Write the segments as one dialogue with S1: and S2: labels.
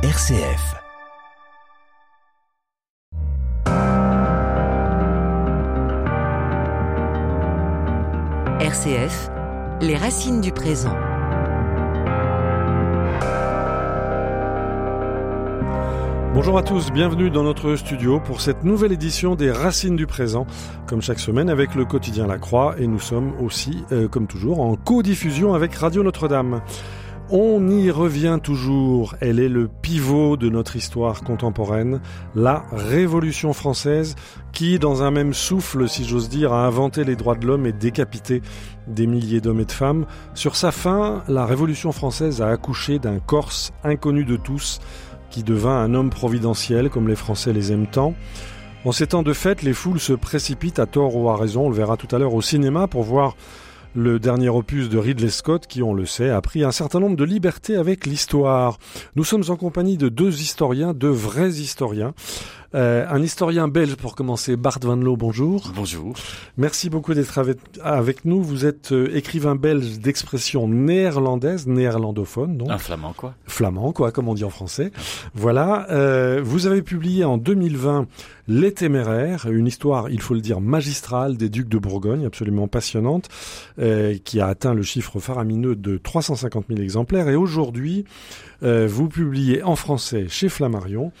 S1: RCF.
S2: RCF, les racines du présent.
S3: Bonjour à tous, bienvenue dans notre studio pour cette nouvelle édition des Racines du présent, comme chaque semaine avec le quotidien La Croix et nous sommes aussi, euh, comme toujours, en co-diffusion avec Radio Notre-Dame. On y revient toujours, elle est le pivot de notre histoire contemporaine, la Révolution française qui, dans un même souffle, si j'ose dire, a inventé les droits de l'homme et décapité des milliers d'hommes et de femmes. Sur sa fin, la Révolution française a accouché d'un Corse inconnu de tous, qui devint un homme providentiel comme les Français les aiment tant. En ces temps de fête, les foules se précipitent à tort ou à raison, on le verra tout à l'heure au cinéma pour voir le dernier opus de Ridley Scott qui, on le sait, a pris un certain nombre de libertés avec l'histoire. Nous sommes en compagnie de deux historiens, deux vrais historiens. Euh, un historien belge pour commencer, Bart Van Loo, bonjour.
S4: Bonjour.
S3: Merci beaucoup d'être avec, nous. Vous êtes euh, écrivain belge d'expression néerlandaise, néerlandophone. Donc.
S4: Un flamand, quoi.
S3: Flamand, quoi, comme on dit en français. Voilà. Euh, vous avez publié en 2020 Les Téméraires, une histoire, il faut le dire, magistrale des ducs de Bourgogne, absolument passionnante, euh, qui a atteint le chiffre faramineux de 350 000 exemplaires. Et aujourd'hui, euh, vous publiez en français chez Flammarion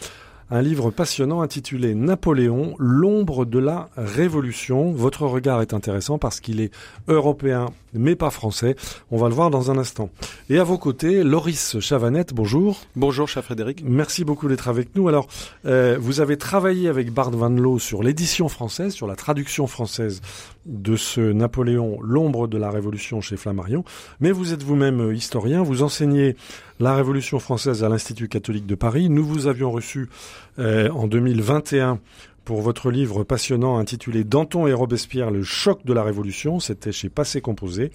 S3: un livre passionnant intitulé Napoléon, l'ombre de la révolution. Votre regard est intéressant parce qu'il est européen mais pas français. On va le voir dans un instant. Et à vos côtés, Loris Chavanette, bonjour.
S5: Bonjour, cher Frédéric.
S3: Merci beaucoup d'être avec nous. Alors, euh, vous avez travaillé avec Bart Van Loo sur l'édition française, sur la traduction française de ce Napoléon, l'ombre de la Révolution chez Flammarion, mais vous êtes vous-même historien, vous enseignez la Révolution française à l'Institut catholique de Paris. Nous vous avions reçu euh, en 2021 pour votre livre passionnant intitulé Danton et Robespierre, le choc de la Révolution. C'était chez Passé Composé.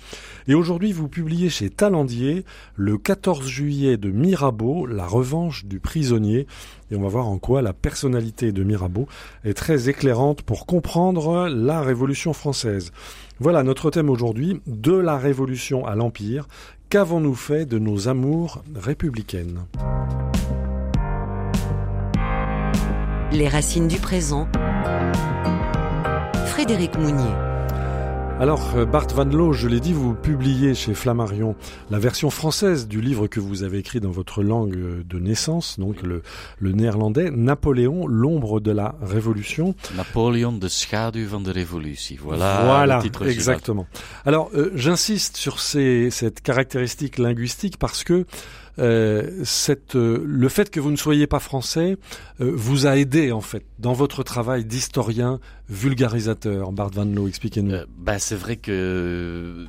S3: Et aujourd'hui, vous publiez chez Talendier le 14 juillet de Mirabeau, La revanche du prisonnier. Et on va voir en quoi la personnalité de Mirabeau est très éclairante pour comprendre la Révolution française. Voilà notre thème aujourd'hui, de la Révolution à l'Empire. Qu'avons-nous fait de nos amours républicaines?
S2: Les racines du présent. Frédéric Mounier.
S3: Alors, euh, Bart Van Loo, je l'ai dit, vous publiez chez Flammarion la version française du livre que vous avez écrit dans votre langue de naissance, donc le, néerlandais, Napoléon, l'ombre de la Révolution.
S4: Napoléon de schaduw van de révolution. Voilà,
S3: voilà
S4: le titre
S3: exactement. Alors, euh, j'insiste sur ces, cette caractéristique linguistique parce que euh, euh, le fait que vous ne soyez pas français euh, vous a aidé en fait dans votre travail d'historien vulgarisateur. Bart Van Loo, expliquez-nous.
S4: bah, c'est vrai que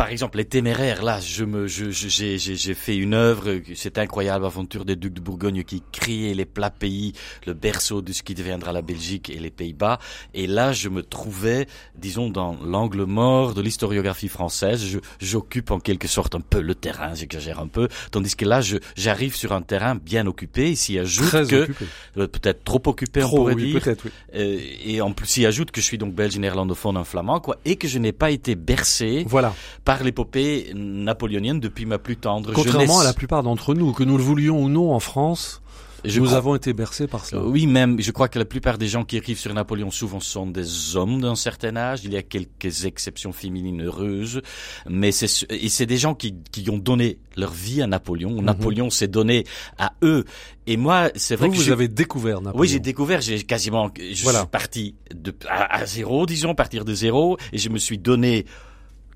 S4: par exemple, les téméraires, là, je me, je, j'ai, j'ai fait une œuvre, cette incroyable aventure des ducs de Bourgogne qui criait les plats pays, le berceau de ce qui deviendra la Belgique et les Pays-Bas. Et là, je me trouvais, disons, dans l'angle mort de l'historiographie française. Je, j'occupe en quelque sorte un peu le terrain, j'exagère un peu. Tandis que là, je, j'arrive sur un terrain bien occupé. Ici, ajoute
S3: Très
S4: que,
S3: occupé.
S4: Euh, peut-être trop occupé,
S3: trop,
S4: on pourrait dire.
S3: Oui.
S4: Euh, et en plus, il ajoute que je suis donc belge, néerlandophone, un flamand, quoi, et que je n'ai pas été bercé.
S3: Voilà
S4: par l'épopée napoléonienne depuis ma plus tendre
S3: Contrairement
S4: jeunesse.
S3: à la plupart d'entre nous, que nous le voulions ou non en France,
S4: je
S3: nous
S4: crois...
S3: avons été bercés par cela.
S4: Oui, même. Je crois que la plupart des gens qui écrivent sur Napoléon souvent sont des hommes d'un certain âge. Il y a quelques exceptions féminines heureuses, mais c'est des gens qui, qui ont donné leur vie à Napoléon.
S3: Mhm.
S4: Napoléon s'est donné à eux. Et moi, c'est vrai
S3: vous,
S4: que
S3: vous
S4: je-
S3: avez découvert Napoléon.
S4: Oui, j'ai découvert, j'ai quasiment, je
S3: Voilà.
S4: suis parti de, à, à zéro, disons, partir de zéro, et je me suis donné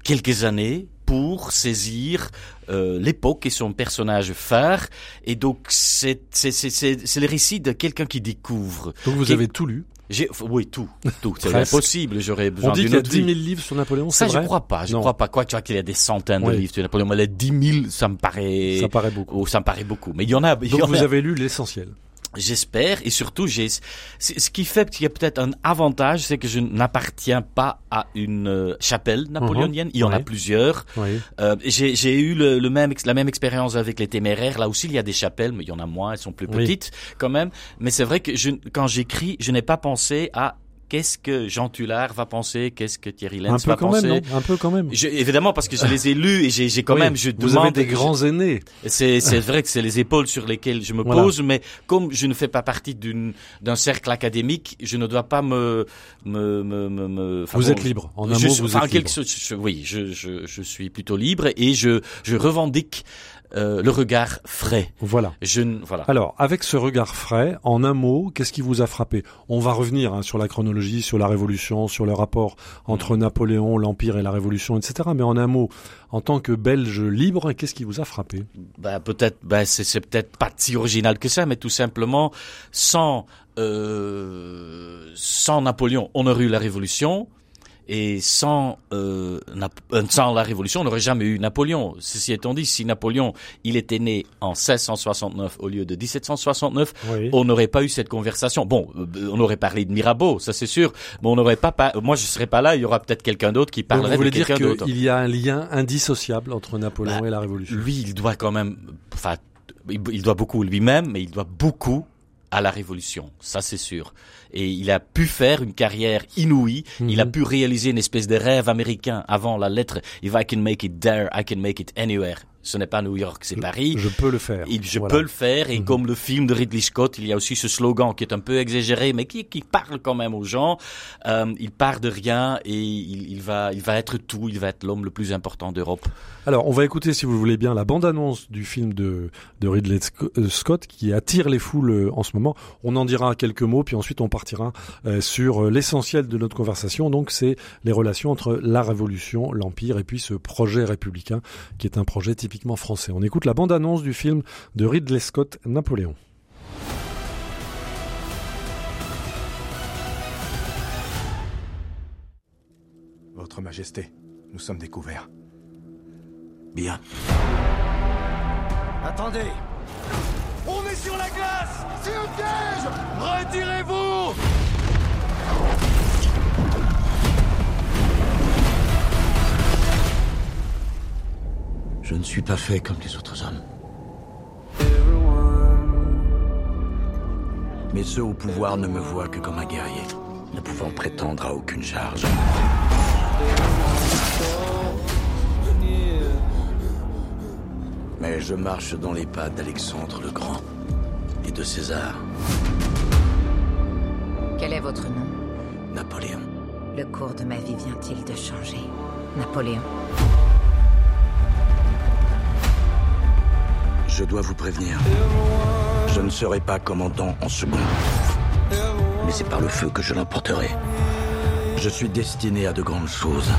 S4: quelques années pour saisir euh, l'époque et son personnage phare. Et donc, c'est c'est c'est c'est c'est le récit de quelqu'un qui découvre.
S3: Donc vous avez tout lu.
S4: J'ai oui tout tout. C'est impossible. J'aurais besoin
S3: On dit
S4: d'une
S3: qu'il y a
S4: autre
S3: 10 000
S4: vie.
S3: livres sur Napoléon,
S4: Ça,
S3: c'est
S4: je
S3: vrai
S4: crois pas. Je
S3: Non.
S4: crois pas. Quoi, tu vois qu'il y a des centaines
S3: Oui.
S4: de livres sur Napoléon, mais les 10 000, ça me paraît.
S3: Ça paraît beaucoup.
S4: Oh, ça me paraît beaucoup. Mais il y en a. y
S3: Donc
S4: en
S3: vous
S4: a-
S3: avez lu l'essentiel.
S4: J'espère et surtout j'ai ce qui fait qu'il y a peut-être un avantage c'est que je n'appartiens pas à une euh, chapelle napoléonienne il y en a
S3: Mhm.
S4: Plusieurs
S3: Oui.
S4: euh, j'ai eu le, le même la même expérience avec les téméraires là aussi il y a des chapelles mais il y en a moins elles sont plus
S3: Oui.
S4: petites quand même mais c'est vrai que je, quand j'écris je n'ai pas pensé à qu'est-ce que Jean Tullard va penser, qu'est-ce que Thierry
S3: Un
S4: Lenz
S3: peu
S4: va
S3: quand
S4: penser?
S3: même, non? Un peu quand même.
S4: Je- évidemment, parce que je les ai lus et j'ai quand
S3: Oui,
S4: même, je
S3: Vous
S4: demande.
S3: avez des grands aînés.
S4: C'est vrai que c'est les épaules sur lesquelles je me
S3: Voilà.
S4: pose, mais comme je ne fais pas partie d'un cercle académique, je ne dois pas me me me me.
S3: Vous
S4: bon,
S3: êtes libre. En un
S4: je
S3: mot, vous
S4: enfin,
S3: êtes
S4: quelque
S3: libre.
S4: sorte, je- oui, je, je je suis plutôt libre et je je revendique euh, le regard frais.
S3: Voilà.
S4: Je voilà.
S3: Alors, avec ce regard frais, en un mot, qu'est-ce qui vous a frappé? On va revenir hein, sur la chronologie, sur la Révolution, sur le rapport entre Napoléon, l'Empire et la Révolution, etc. Mais en un mot, en tant que Belge libre, qu'est-ce qui vous a frappé?
S4: Bah peut-être, bah c'est c'est peut-être pas si original que ça, mais tout simplement sans euh, sans Napoléon, on aurait eu la Révolution. Et sans, euh, euh, sans la Révolution, on n'aurait jamais eu Napoléon. Ceci étant dit, si Napoléon, il était né en 1669 au lieu de 1769,
S3: Oui.
S4: on n'aurait pas eu cette conversation. Bon, euh, on aurait parlé de Mirabeau, ça c'est sûr, mais on n'aurait pas, par- moi je serais pas là, il y aura peut-être quelqu'un d'autre qui
S3: Donc,
S4: parlerait
S3: vous voulez
S4: de
S3: dire
S4: quelqu'un d'autre.
S3: qu'il y a un lien indissociable entre Napoléon
S4: Bah,
S3: et la Révolution?
S4: Lui, il doit quand même, enfin, il il doit beaucoup lui-même, mais il doit beaucoup à la Révolution, ça c'est sûr. Et il a pu faire une carrière inouïe. Il a
S3: Mhm.
S4: pu réaliser une espèce de rêve américain avant la lettre If I can make it there, I can make it anywhere. Ce n'est pas New York, c'est Paris.
S3: Je peux le faire.
S4: Et je
S3: Voilà.
S4: peux le faire et
S3: Mhm.
S4: comme le film de Ridley Scott, il y a aussi ce slogan qui est un peu exagéré, mais qui, qui parle quand même aux gens. Euh, il part de rien et il, il va, il va être tout. Il va être l'homme le plus important d'Europe.
S3: Alors, on va écouter, si vous le voulez bien, la bande-annonce du film de, de Ridley euh, Scott qui attire les foules euh, en ce moment. On en dira quelques mots, puis ensuite on partira euh, sur l'essentiel de notre conversation. Donc, c'est les relations entre la Révolution, l'Empire et puis ce projet républicain qui est un projet typiquement français. On écoute la bande-annonce du film de Ridley Scott, Napoléon.
S1: Votre Majesté, nous sommes découverts.
S5: Bien.
S1: Attendez On est sur la glace C'est un piège Retirez-vous
S5: Je ne suis pas fait comme les autres hommes. Mais ceux au pouvoir ne me voient que comme un guerrier, ne pouvant prétendre à aucune charge. Mais je marche dans les pas d'Alexandre le Grand et de César,
S6: Quel est votre nom?
S5: Napoléon.
S6: Le cours de ma vie vient-il de changer? Napoléon.
S5: Je dois vous prévenir. Je ne serai pas commandant en second. Mais c'est par le feu que je l'emporterai. Je suis destiné à de grandes choses.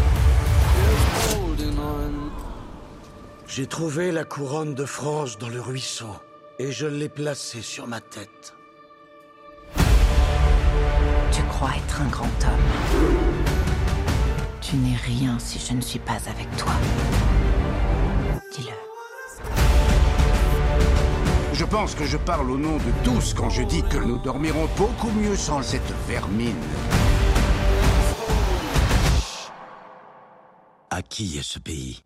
S5: J'ai trouvé la couronne de France dans le ruisseau et je l'ai placée sur ma tête.
S6: Tu crois être un grand homme. Tu n'es rien si je ne suis pas avec toi.
S7: Je pense que je parle au nom de tous quand je dis que nous dormirons beaucoup mieux sans cette vermine.
S5: À qui est ce pays?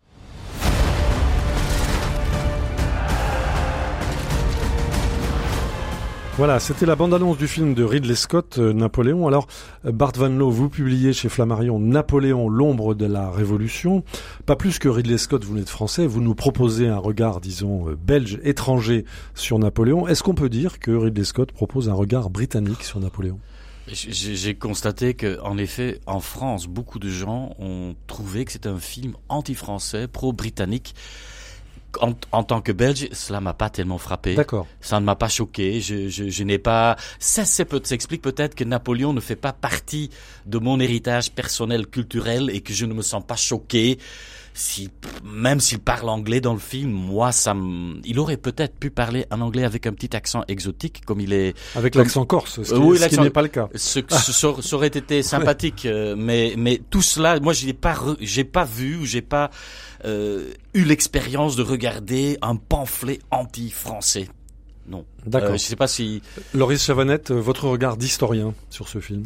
S3: Voilà, c'était la bande-annonce du film de Ridley Scott, euh, Napoléon. Alors, euh, Bart Van Loo, vous publiez chez Flammarion Napoléon, l'ombre de la Révolution. Pas plus que Ridley Scott, vous n'êtes français, vous nous proposez un regard, disons, euh, belge, étranger sur Napoléon. Est-ce qu'on peut dire que Ridley Scott propose un regard britannique sur Napoléon?
S4: J'ai constaté que, en effet, en France, beaucoup de gens ont trouvé que c'était un film anti-français, pro-britannique. En, en tant que Belge, cela m'a pas tellement frappé.
S3: D'accord.
S4: Ça ne m'a pas choqué. Je, je, je n'ai pas. Ça, c'est peut s'explique peut-être que Napoléon ne fait pas partie de mon héritage personnel culturel et que je ne me sens pas choqué. Si, même s'il parle anglais dans le film, moi, ça me, il aurait peut-être pu parler un anglais avec un petit accent exotique, comme il est,
S3: Avec
S4: Comme-
S3: l'accent corse, ce qui,
S4: Euh, oui,
S3: n'est pas le cas.
S4: ce, ce- ça aurait été sympathique, euh, mais mais tout cela, moi, j'ai pas re- j'ai pas vu ou j'ai pas euh, eu l'expérience de regarder un pamphlet anti-français. Non.
S3: D'accord.
S4: Euh, je sais pas si.
S3: Loris Chavanette, votre regard d'historien sur ce film?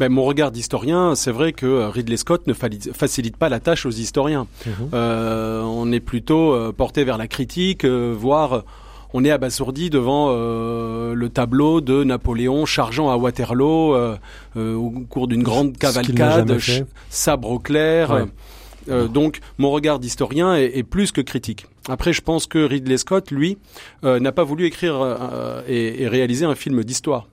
S8: Ben, mon regard d'historien, c'est vrai que euh, Ridley Scott ne facilite pas la tâche aux historiens.
S3: Mhm.
S8: Euh, on est plutôt euh, porté vers la critique, euh, voire on est abasourdi devant euh, le tableau de Napoléon chargeant à Waterloo euh, euh, au cours d'une grande cavalcade, sabre au clair.
S3: Ouais.
S8: Euh, donc mon regard d'historien est, est plus que critique. Après, je pense que Ridley Scott, lui, euh, n'a pas voulu écrire euh, et, et réaliser un film d'histoire.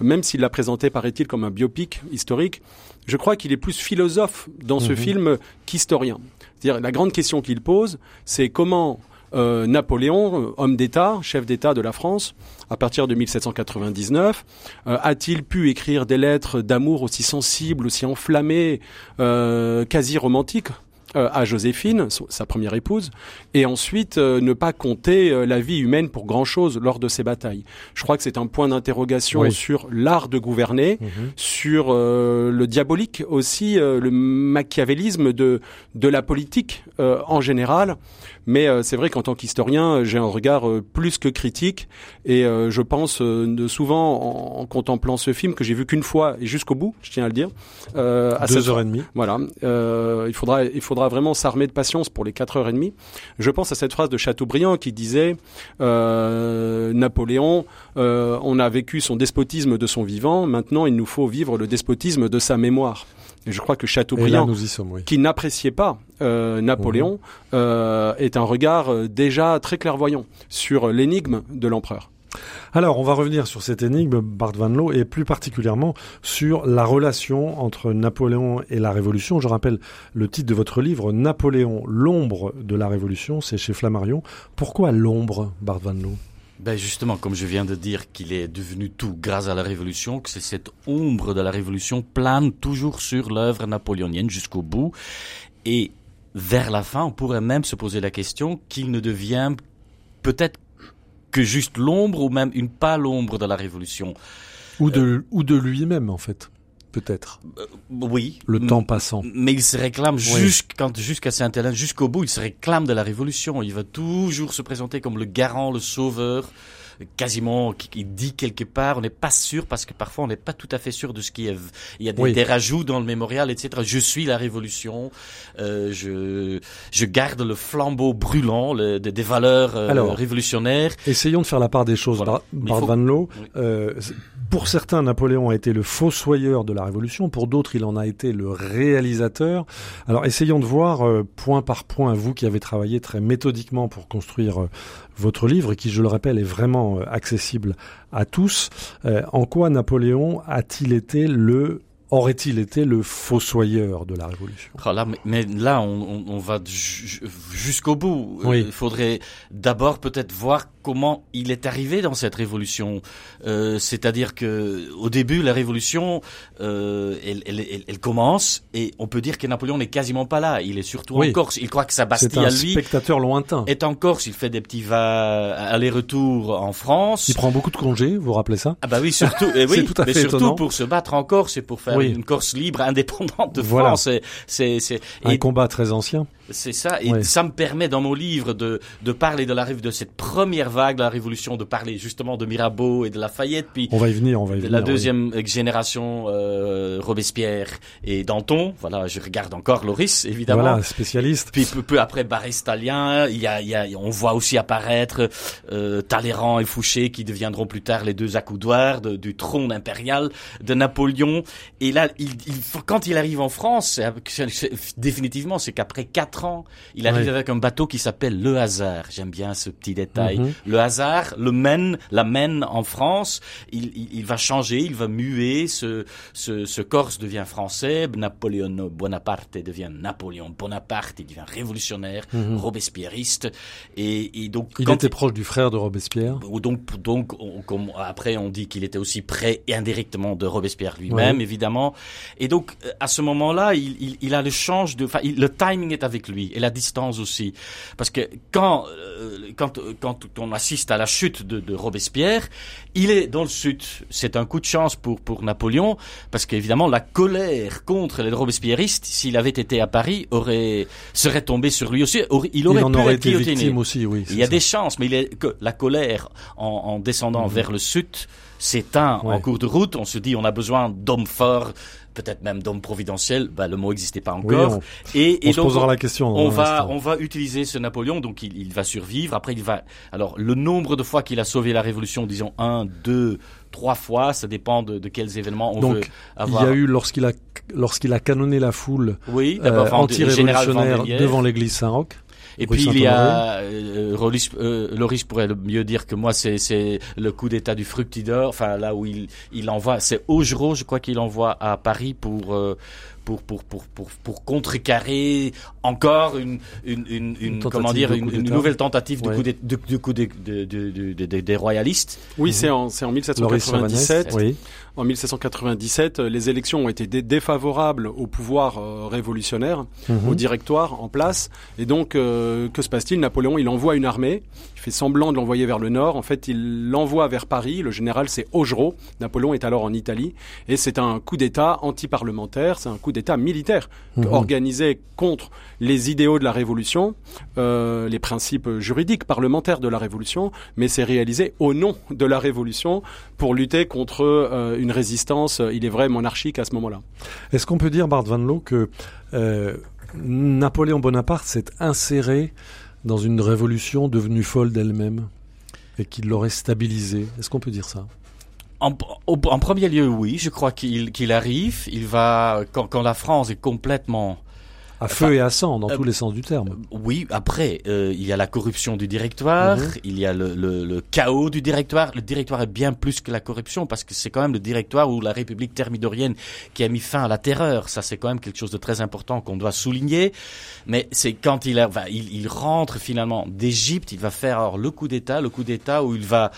S8: Même s'il l'a présenté, paraît-il, comme un biopic historique, je crois qu'il est plus philosophe dans ce
S3: Mhm.
S8: film qu'historien. C'est-à-dire, la grande question qu'il pose, c'est comment euh, Napoléon, homme d'État, chef d'État de la France, à partir de 1799, euh, a-t-il pu écrire des lettres d'amour aussi sensibles, aussi enflammées, euh, quasi romantiques euh, à Joséphine, sa première épouse, et ensuite euh, ne pas compter euh, la vie humaine pour grand-chose lors de ces batailles. Je crois que c'est un point d'interrogation
S3: Oui.
S8: sur l'art de gouverner,
S3: Mhm.
S8: sur euh, le diabolique aussi, euh, le machiavélisme de, de la politique euh, en général. Mais euh, c'est vrai qu'en tant qu'historien, euh, j'ai un regard euh, plus que critique et euh, je pense euh, de souvent en, en contemplant ce film que j'ai vu qu'une fois et jusqu'au bout, je tiens à le dire. Euh, à
S3: Deux
S8: cette-
S3: heures et demie.
S8: Voilà, euh, il faudra il faudra vraiment s'armer de patience pour les quatre heures et demie. Je pense à cette phrase de Chateaubriand qui disait euh, Napoléon, euh, on a vécu son despotisme de son vivant, maintenant il nous faut vivre le despotisme de sa mémoire. Et je crois que
S3: là,
S8: Chateaubriand,
S3: sommes, oui.
S8: qui n'appréciait pas euh, Napoléon, euh, est un regard euh, déjà très clairvoyant sur l'énigme de l'empereur.
S3: Alors, on va revenir sur cette énigme, Bart Van Loo, et plus particulièrement sur la relation entre Napoléon et la Révolution. Je rappelle le titre de votre livre, Napoléon, l'ombre de la Révolution, c'est chez Flammarion. Pourquoi l'ombre, Bart Van Loo?
S4: Ben justement, comme je viens de dire qu'il est devenu tout grâce à la Révolution, que c'est cette ombre de la Révolution plane toujours sur l'œuvre napoléonienne jusqu'au bout. Et vers la fin, on pourrait même se poser la question qu'il ne devient peut-être que juste l'ombre ou même une pâle ombre de la Révolution.
S3: Ou de, ou de lui-même, en fait, peut-être,
S4: Oui.
S3: le temps passant.
S4: Mais il se réclame
S3: Oui.
S4: jusqu'- jusqu'à Saint-Hélène, jusqu'au bout, il se réclame de la Révolution. Il va toujours se présenter comme le garant, le sauveur, quasiment, qui, qui dit quelque part. On n'est pas sûr parce que parfois on n'est pas tout à fait sûr de ce qui est. Il y a des,
S3: Oui.
S4: des rajouts dans le mémorial, etc. Je suis la Révolution. Euh, je, je garde le flambeau brûlant le- des, des valeurs euh,
S3: Alors,
S4: révolutionnaires.
S3: Essayons de faire la part des choses.
S4: Voilà.
S3: Bart
S4: faut-
S3: Van Loo,
S4: Oui.
S3: euh, pour certains, Napoléon a été le fossoyeur de la Révolution, pour d'autres, il en a été le réalisateur. Alors, essayons de voir euh, point par point, vous qui avez travaillé très méthodiquement pour construire euh, votre livre, qui, je le rappelle, est vraiment euh, accessible à tous, euh, en quoi Napoléon a-t-il été le aurait-il été le fossoyeur de la Révolution?
S4: Oh là, mais, mais là, on, va ju- ju- jusqu'au bout. Euh,
S3: Oui.
S4: Il faudrait d'abord peut-être voir comment il est arrivé dans cette révolution. Euh, C'est-à-dire que au début, la révolution, euh, elle, elle, elle, elle commence et on peut dire que Napoléon n'est quasiment pas là. Il est surtout
S3: Oui.
S4: en Corse. Il croit que sa Bastille à lui
S3: spectateur lointain.
S4: est en Corse. Il fait des petits va aller-retour en France.
S3: Il prend beaucoup de congés, vous rappelez ça?
S4: Ah bah oui, surtout, eh
S3: C'est
S4: oui,
S3: tout à
S4: mais
S3: fait
S4: surtout
S3: étonnant.
S4: pour se battre en Corse et pour faire
S3: Oui.
S4: Une Corse libre, indépendante de
S3: Voilà.
S4: France. C'est, c'est, c'est,
S3: Un
S4: et
S3: combat très ancien.
S4: c'est ça, et ça me permet dans mon livre de, de parler de la de cette première vague de la Révolution, de parler justement de Mirabeau et de Lafayette, puis
S3: On va y venir, on va y
S4: de
S3: venir.
S4: la
S3: oui.
S4: deuxième génération euh, Robespierre et Danton. Voilà, je regarde encore Loris évidemment.
S3: Voilà, spécialiste.
S4: Puis peu, peu après Barré-Stalien, il y a, il y a, on voit aussi apparaître euh, Talleyrand et Fouché qui deviendront plus tard les deux accoudoirs de- du trône impérial de Napoléon. Et là, il, il, quand il arrive en France, définitivement, c'est qu'après quatre ans, il arrive
S3: Ouais.
S4: avec un bateau qui s'appelle le Hasard. J'aime bien ce petit détail.
S3: Mhm.
S4: Le hasard, le Maine, la Maine en France, il, il, il va changer, il va muer. Ce, ce, ce Corse devient français. Napoléon Bonaparte devient Napoléon Bonaparte. Il devient révolutionnaire,
S3: Mhm.
S4: robespierriste. Et, et donc,
S3: Il
S4: quand
S3: était proche du frère de Robespierre.
S4: ou Donc, donc on- comme après, on dit qu'il était aussi près et indirectement de Robespierre lui-même, évidemment. Et donc, euh, à ce moment-là, il, il, il a le change de, enfin, le timing est avec lui et la distance aussi, parce que quand euh, quand quand on assiste à la chute de, de Robespierre, il est dans le sud. C'est un coup de chance pour pour Napoléon, parce qu'évidemment, la colère contre les robespierristes, s'il avait été à Paris, aurait serait tombée sur lui aussi. Aurait- il aurait
S3: il en
S4: pu
S3: aurait
S4: être
S3: été victime aussi, oui.
S4: Il y a des chances, mais il est que la colère en, en descendant
S3: Mhm.
S4: vers le sud s'éteint
S3: Ouais.
S4: en cours de route. On se dit on a besoin d'hommes forts peut-être même d'homme providentiel, bah, le mot n'existait pas encore.
S3: Oui, on,
S4: et,
S3: et on donc, se posera la question.
S4: On va, on va utiliser ce Napoléon, donc il, il, va survivre. Après, il va. Alors, le nombre de fois qu'il a sauvé la Révolution, disons un, deux, trois fois, ça dépend de, de quels événements on
S3: donc,
S4: veut avoir.
S3: Il y a eu lorsqu'il a lorsqu'il a canonné la foule
S4: oui,
S3: euh, anti-révolutionnaire devant l'église Saint-Roch.
S4: Et puis il y a euh, Loris, euh, Loris pourrait le mieux dire que moi c'est c'est le coup d'état du Fructidor, enfin là où il il envoie c'est Augereau je crois qu'il envoie à Paris pour euh, pour pour pour pour pour contrecarrer encore une une une, une, comment dire une, une, nouvelle tentative de ouais. coup de, de, de coup de, de, de, de, des royalistes.
S8: Oui, c'est en c'est en 1797. Oui. En 1797, les élections ont été dé défavorables au pouvoir euh, révolutionnaire, -hmm. au directoire en place, et donc euh, que se passe-t-il? Napoléon, il envoie une armée, il fait semblant de l'envoyer vers le nord. En fait, il l'envoie vers Paris. Le général, c'est Augereau. Napoléon est alors en Italie, et c'est un coup d'État anti-parlementaire, c'est un coup d'État militaire -hmm. organisé contre les idéaux de la Révolution, euh, les principes juridiques parlementaires de la Révolution, mais c'est réalisé au nom de la Révolution pour lutter contre euh, une résistance, il est vrai, monarchique à ce moment-là.
S3: Est-ce qu'on peut dire, Bart Van Loo, que euh, Napoléon Bonaparte s'est inséré dans une révolution devenue folle d'elle-même et qu'il l'aurait stabilisée Est-ce qu'on peut dire ça?
S4: En, en, premier lieu, oui, je crois qu'il qu arrive. Il va quand, quand la France est complètement
S3: à feu enfin, et à sang, dans euh, tous les sens du terme.
S4: Oui, après, euh, il y a la corruption du directoire, mmh. il y a le, le, le, chaos du directoire. Le directoire est bien plus que la corruption, parce que c'est quand même le directoire ou la République thermidorienne qui a mis fin à la terreur. Ça, c'est quand même quelque chose de très important qu'on doit souligner. Mais c'est quand il, a, enfin, il, il rentre finalement d'Égypte, il va faire alors le coup d'État, le coup d'État où il va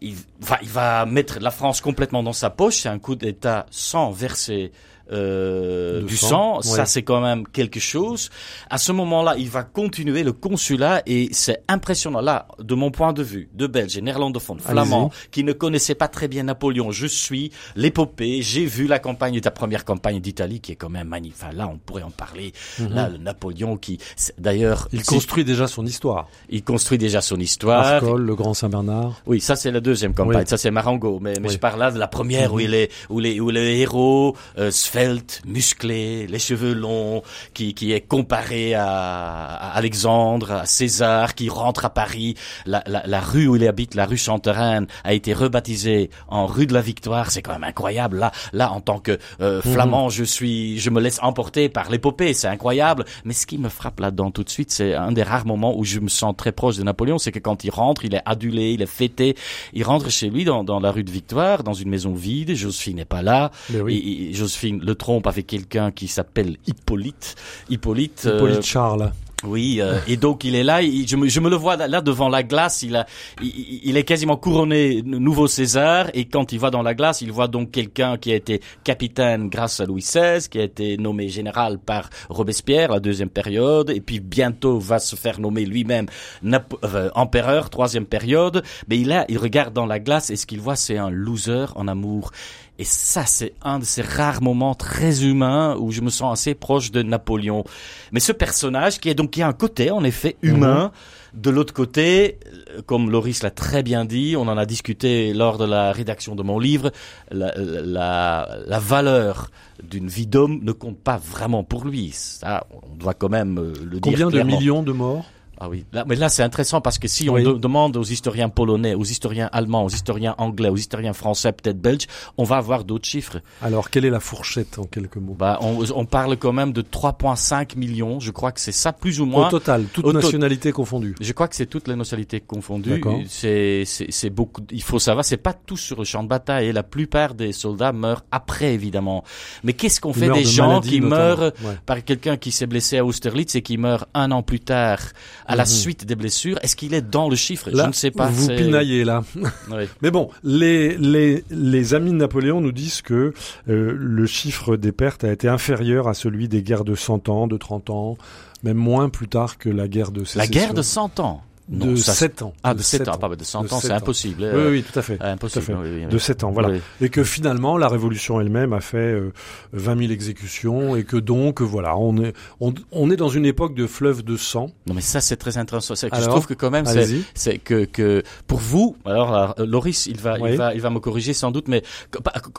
S4: il va, il va mettre la France complètement dans sa poche. C'est un coup d'État sans verser euh, du sang, sang. Ouais. ça c'est quand même quelque chose. À ce moment-là, il va continuer le consulat et c'est impressionnant. Là, de mon point de vue, de Belge néerlandophone, flamand, qui ne connaissait pas très bien Napoléon, je suis l'épopée, j'ai vu la campagne ta première campagne d'Italie qui est quand même magnifique. Enfin, là, on pourrait en parler. Mm -hmm. Là, le Napoléon qui, d'ailleurs,
S3: il construit déjà son histoire.
S4: Il construit déjà son histoire.
S3: Arcole, le Grand Saint-Bernard.
S4: Oui, ça c'est la deuxième campagne. Oui. Ça c'est Marengo. Mais, mais oui. je parle là de la première mm -hmm. où il est, où les, où les héros euh, svelte, musclé, les cheveux longs, qui, qui est comparé à, à, Alexandre, à César, qui rentre à Paris. La, la, la, rue où il habite, la rue Chantereine, a été rebaptisée en rue de la Victoire. C'est quand même incroyable. Là, là, en tant que euh, flamand, mmh. je suis, je me laisse emporter par l'épopée. C'est incroyable. Mais ce qui me frappe là-dedans tout de suite, c'est un des rares moments où je me sens très proche de Napoléon, c'est que quand il rentre, il est adulé, il est fêté. Il rentre chez lui dans, dans la rue de Victoire, dans une maison vide. Josephine n'est pas là.
S3: Oui.
S4: Et, et Josephine le trompe avec quelqu'un qui s'appelle Hippolyte. Hippolyte.
S3: Hippolyte euh, Charles.
S4: Oui, euh, et donc il est là, il, je, me, je me le vois là devant la glace, il, a, il, il, est quasiment couronné nouveau César, et quand il va dans la glace, il voit donc quelqu'un qui a été capitaine grâce à Louis XVI, qui a été nommé général par Robespierre, la deuxième période, et puis bientôt va se faire nommer lui-même euh, empereur, troisième période, mais il, a, il regarde dans la glace, et ce qu'il voit c'est un loser en amour. Et ça, c'est un de ces rares moments très humains où je me sens assez proche de Napoléon. Mais ce personnage, qui est donc qui a un côté, en effet, humain. Mmh. De l'autre côté, comme Loris l'a très bien dit, on en a discuté lors de la rédaction de mon livre, la, la, la valeur d'une vie d'homme ne compte pas vraiment pour lui. Ça, on doit quand même euh, le
S3: Combien
S4: dire.
S3: Combien
S4: de
S3: millions de morts?
S4: Ah oui, là, mais là c'est intéressant parce que si on de- demande aux historiens polonais, aux historiens allemands, aux historiens anglais, aux historiens français, peut-être belges, on va avoir d'autres chiffres.
S3: Alors, quelle est la fourchette en quelques mots?
S4: Bah, on, on parle quand même de 3,5 millions. Je crois que c'est ça plus ou moins.
S3: Au total, toutes
S4: Au to-
S3: nationalités confondues.
S4: Je crois que c'est toutes les nationalités confondues.
S3: D'accord.
S4: C'est beaucoup. Il faut savoir, c'est pas tout sur le champ de bataille. Et la plupart des soldats meurent après, évidemment. Mais qu'est-ce qu'on fait des
S3: de
S4: gens
S3: maladie,
S4: qui
S3: notamment.
S4: meurent
S3: Ouais.
S4: par quelqu'un qui s'est blessé à Austerlitz et qui meurt un an plus tard à la
S3: Mhm.
S4: suite des blessures Est-ce qu'il est dans le chiffre?
S3: Là,
S4: Je ne sais pas.
S3: Vous pinaillez là.
S4: Oui.
S3: Mais bon, les, les, les amis de Napoléon nous disent que euh, le chiffre des pertes a été inférieur à celui des guerres de 100 ans, de 30 ans, même moins plus tard que la guerre de sécession.
S4: La guerre de 100 ans?
S3: De 7 ans.
S4: Ah, de 7 ans, pas de 100 ans, c'est impossible.
S3: Oui, oui, tout à fait.
S4: Impossible.
S3: Tout à fait. de 7 ans, voilà. Et que finalement, la révolution elle-même a fait euh, 20 000 exécutions et que donc, voilà, on est, on, on, est dans une époque de fleuve de sang.
S4: Non, mais ça, c'est très intéressant. Je trouve que quand même, c'est que, que pour vous, alors, Loris, il va, il va, il va me corriger sans doute, mais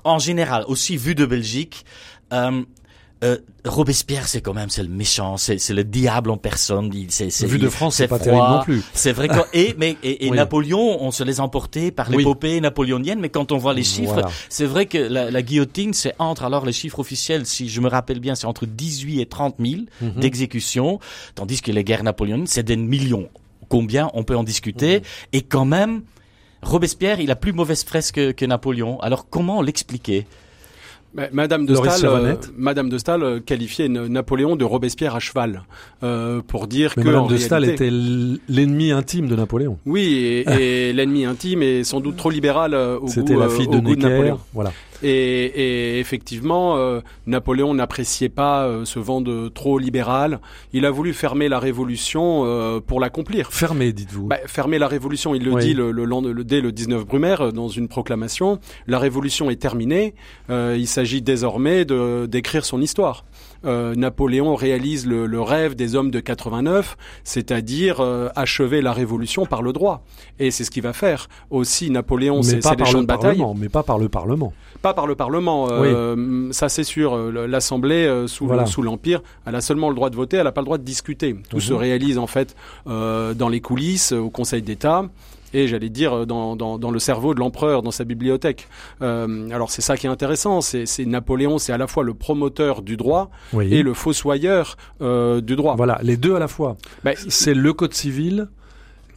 S4: en général, aussi vu de Belgique, euh, euh, Robespierre, c'est quand même c'est le méchant, c'est le diable en personne.
S3: C'est vu de France, c'est pas terrible non plus.
S4: C'est vrai. Que, et mais et, Napoléon, on se les emportait par l'épopée napoléonienne. Mais quand on voit les chiffres, c'est vrai que la, la guillotine, c'est entre alors les chiffres officiels, si je me rappelle bien, c'est entre 18 et 30 000 mhm. d'exécutions, tandis que les guerres napoléoniennes, c'est des millions. Combien on peut en discuter? Mhm. Et quand même, Robespierre, il a plus mauvaise presse que, que Napoléon. Alors comment l'expliquer?
S8: Madame de Stahl, euh, Madame de Stahl euh, qualifiait Napoléon de Robespierre à cheval euh, pour dire que
S3: Madame de Stahl était l'ennemi intime de Napoléon.
S8: Oui, et, l'ennemi intime est sans doute trop libéral au
S3: C'était la fille de,
S8: Napoléon.
S3: Voilà.
S8: Et, et effectivement, euh, Napoléon n'appréciait pas euh, ce vent de trop libéral. Il a voulu fermer la révolution euh, pour l'accomplir.
S3: Fermer, dites-vous.
S8: Bah, fermer la révolution, il le dit le, le, le, dès le 19 Brumaire dans une proclamation. La révolution est terminée. il s'agit désormais de d'écrire son histoire. Euh, Napoléon réalise le, le, rêve des hommes de 89, c'est-à-dire euh, achever la révolution par le droit. Et c'est ce qu'il va faire. Aussi, Napoléon, c'est les champs de bataille.
S3: Mais pas par le Parlement.
S8: Pas par le Parlement, euh, ça c'est sûr. L'Assemblée sous, sous l'Empire, elle a seulement le droit de voter, elle n'a pas le droit de discuter. Tout se mhm. réalise en fait dans les coulisses, au Conseil d'État et j'allais dire dans, dans, dans, le cerveau de l'empereur, dans sa bibliothèque. Euh, alors c'est ça qui est intéressant, c'est Napoléon, c'est à la fois le promoteur du droit et le fossoyeur euh, du droit.
S3: Voilà, les deux à la fois. Ben, c'est le code civil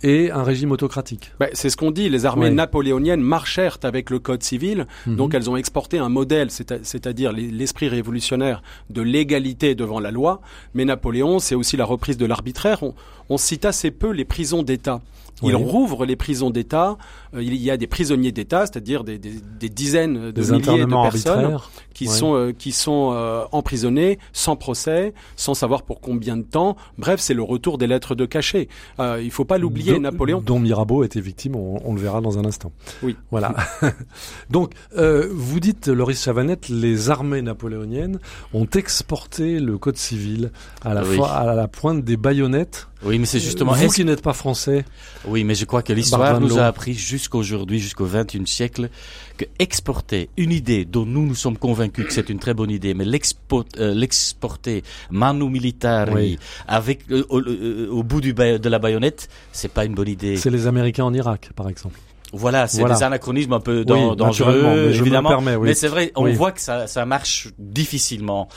S3: et un régime autocratique.
S8: Ben, c'est ce qu'on dit. Les armées napoléoniennes marchèrent avec le code civil, mhm. donc elles ont exporté un modèle, c'est-à-dire l'esprit révolutionnaire de l'égalité devant la loi. Mais Napoléon, c'est aussi la reprise de l'arbitraire. On, on cite assez peu les prisons d'État. Il rouvre les prisons d'État. Euh, il y a des prisonniers d'État, c'est-à-dire des, des, des, dizaines de milliers de personnes qui sont euh, qui sont euh, emprisonnés sans procès, sans savoir pour combien de temps. Bref, c'est le retour des lettres de cachet. il faut pas l'oublier, Napoléon.
S3: Dont Mirabeau était victime, on, on, le verra dans un instant.
S8: Oui.
S3: Voilà. Donc, vous dites, Loris Chavanette, les armées napoléoniennes ont exporté le code civil à la fois à la pointe des baïonnettes
S4: oui, mais c'est justement.
S3: Vous qui n'êtes pas français.
S4: Oui, mais je crois que l'histoire nous a appris jusqu'aujourd'hui, jusqu'au XXIe siècle, que exporter une idée dont nous nous sommes convaincus que c'est une très bonne idée, mais euh, l'exporter manu militari avec euh, euh, au, bout du de la baïonnette, c'est pas une bonne idée.
S3: C'est les Américains en Irak, par exemple.
S4: Voilà, c'est des anachronismes un peu dangereux,
S3: mais
S4: évidemment.
S3: Mais,
S4: mais c'est vrai, on voit que ça, ça marche difficilement.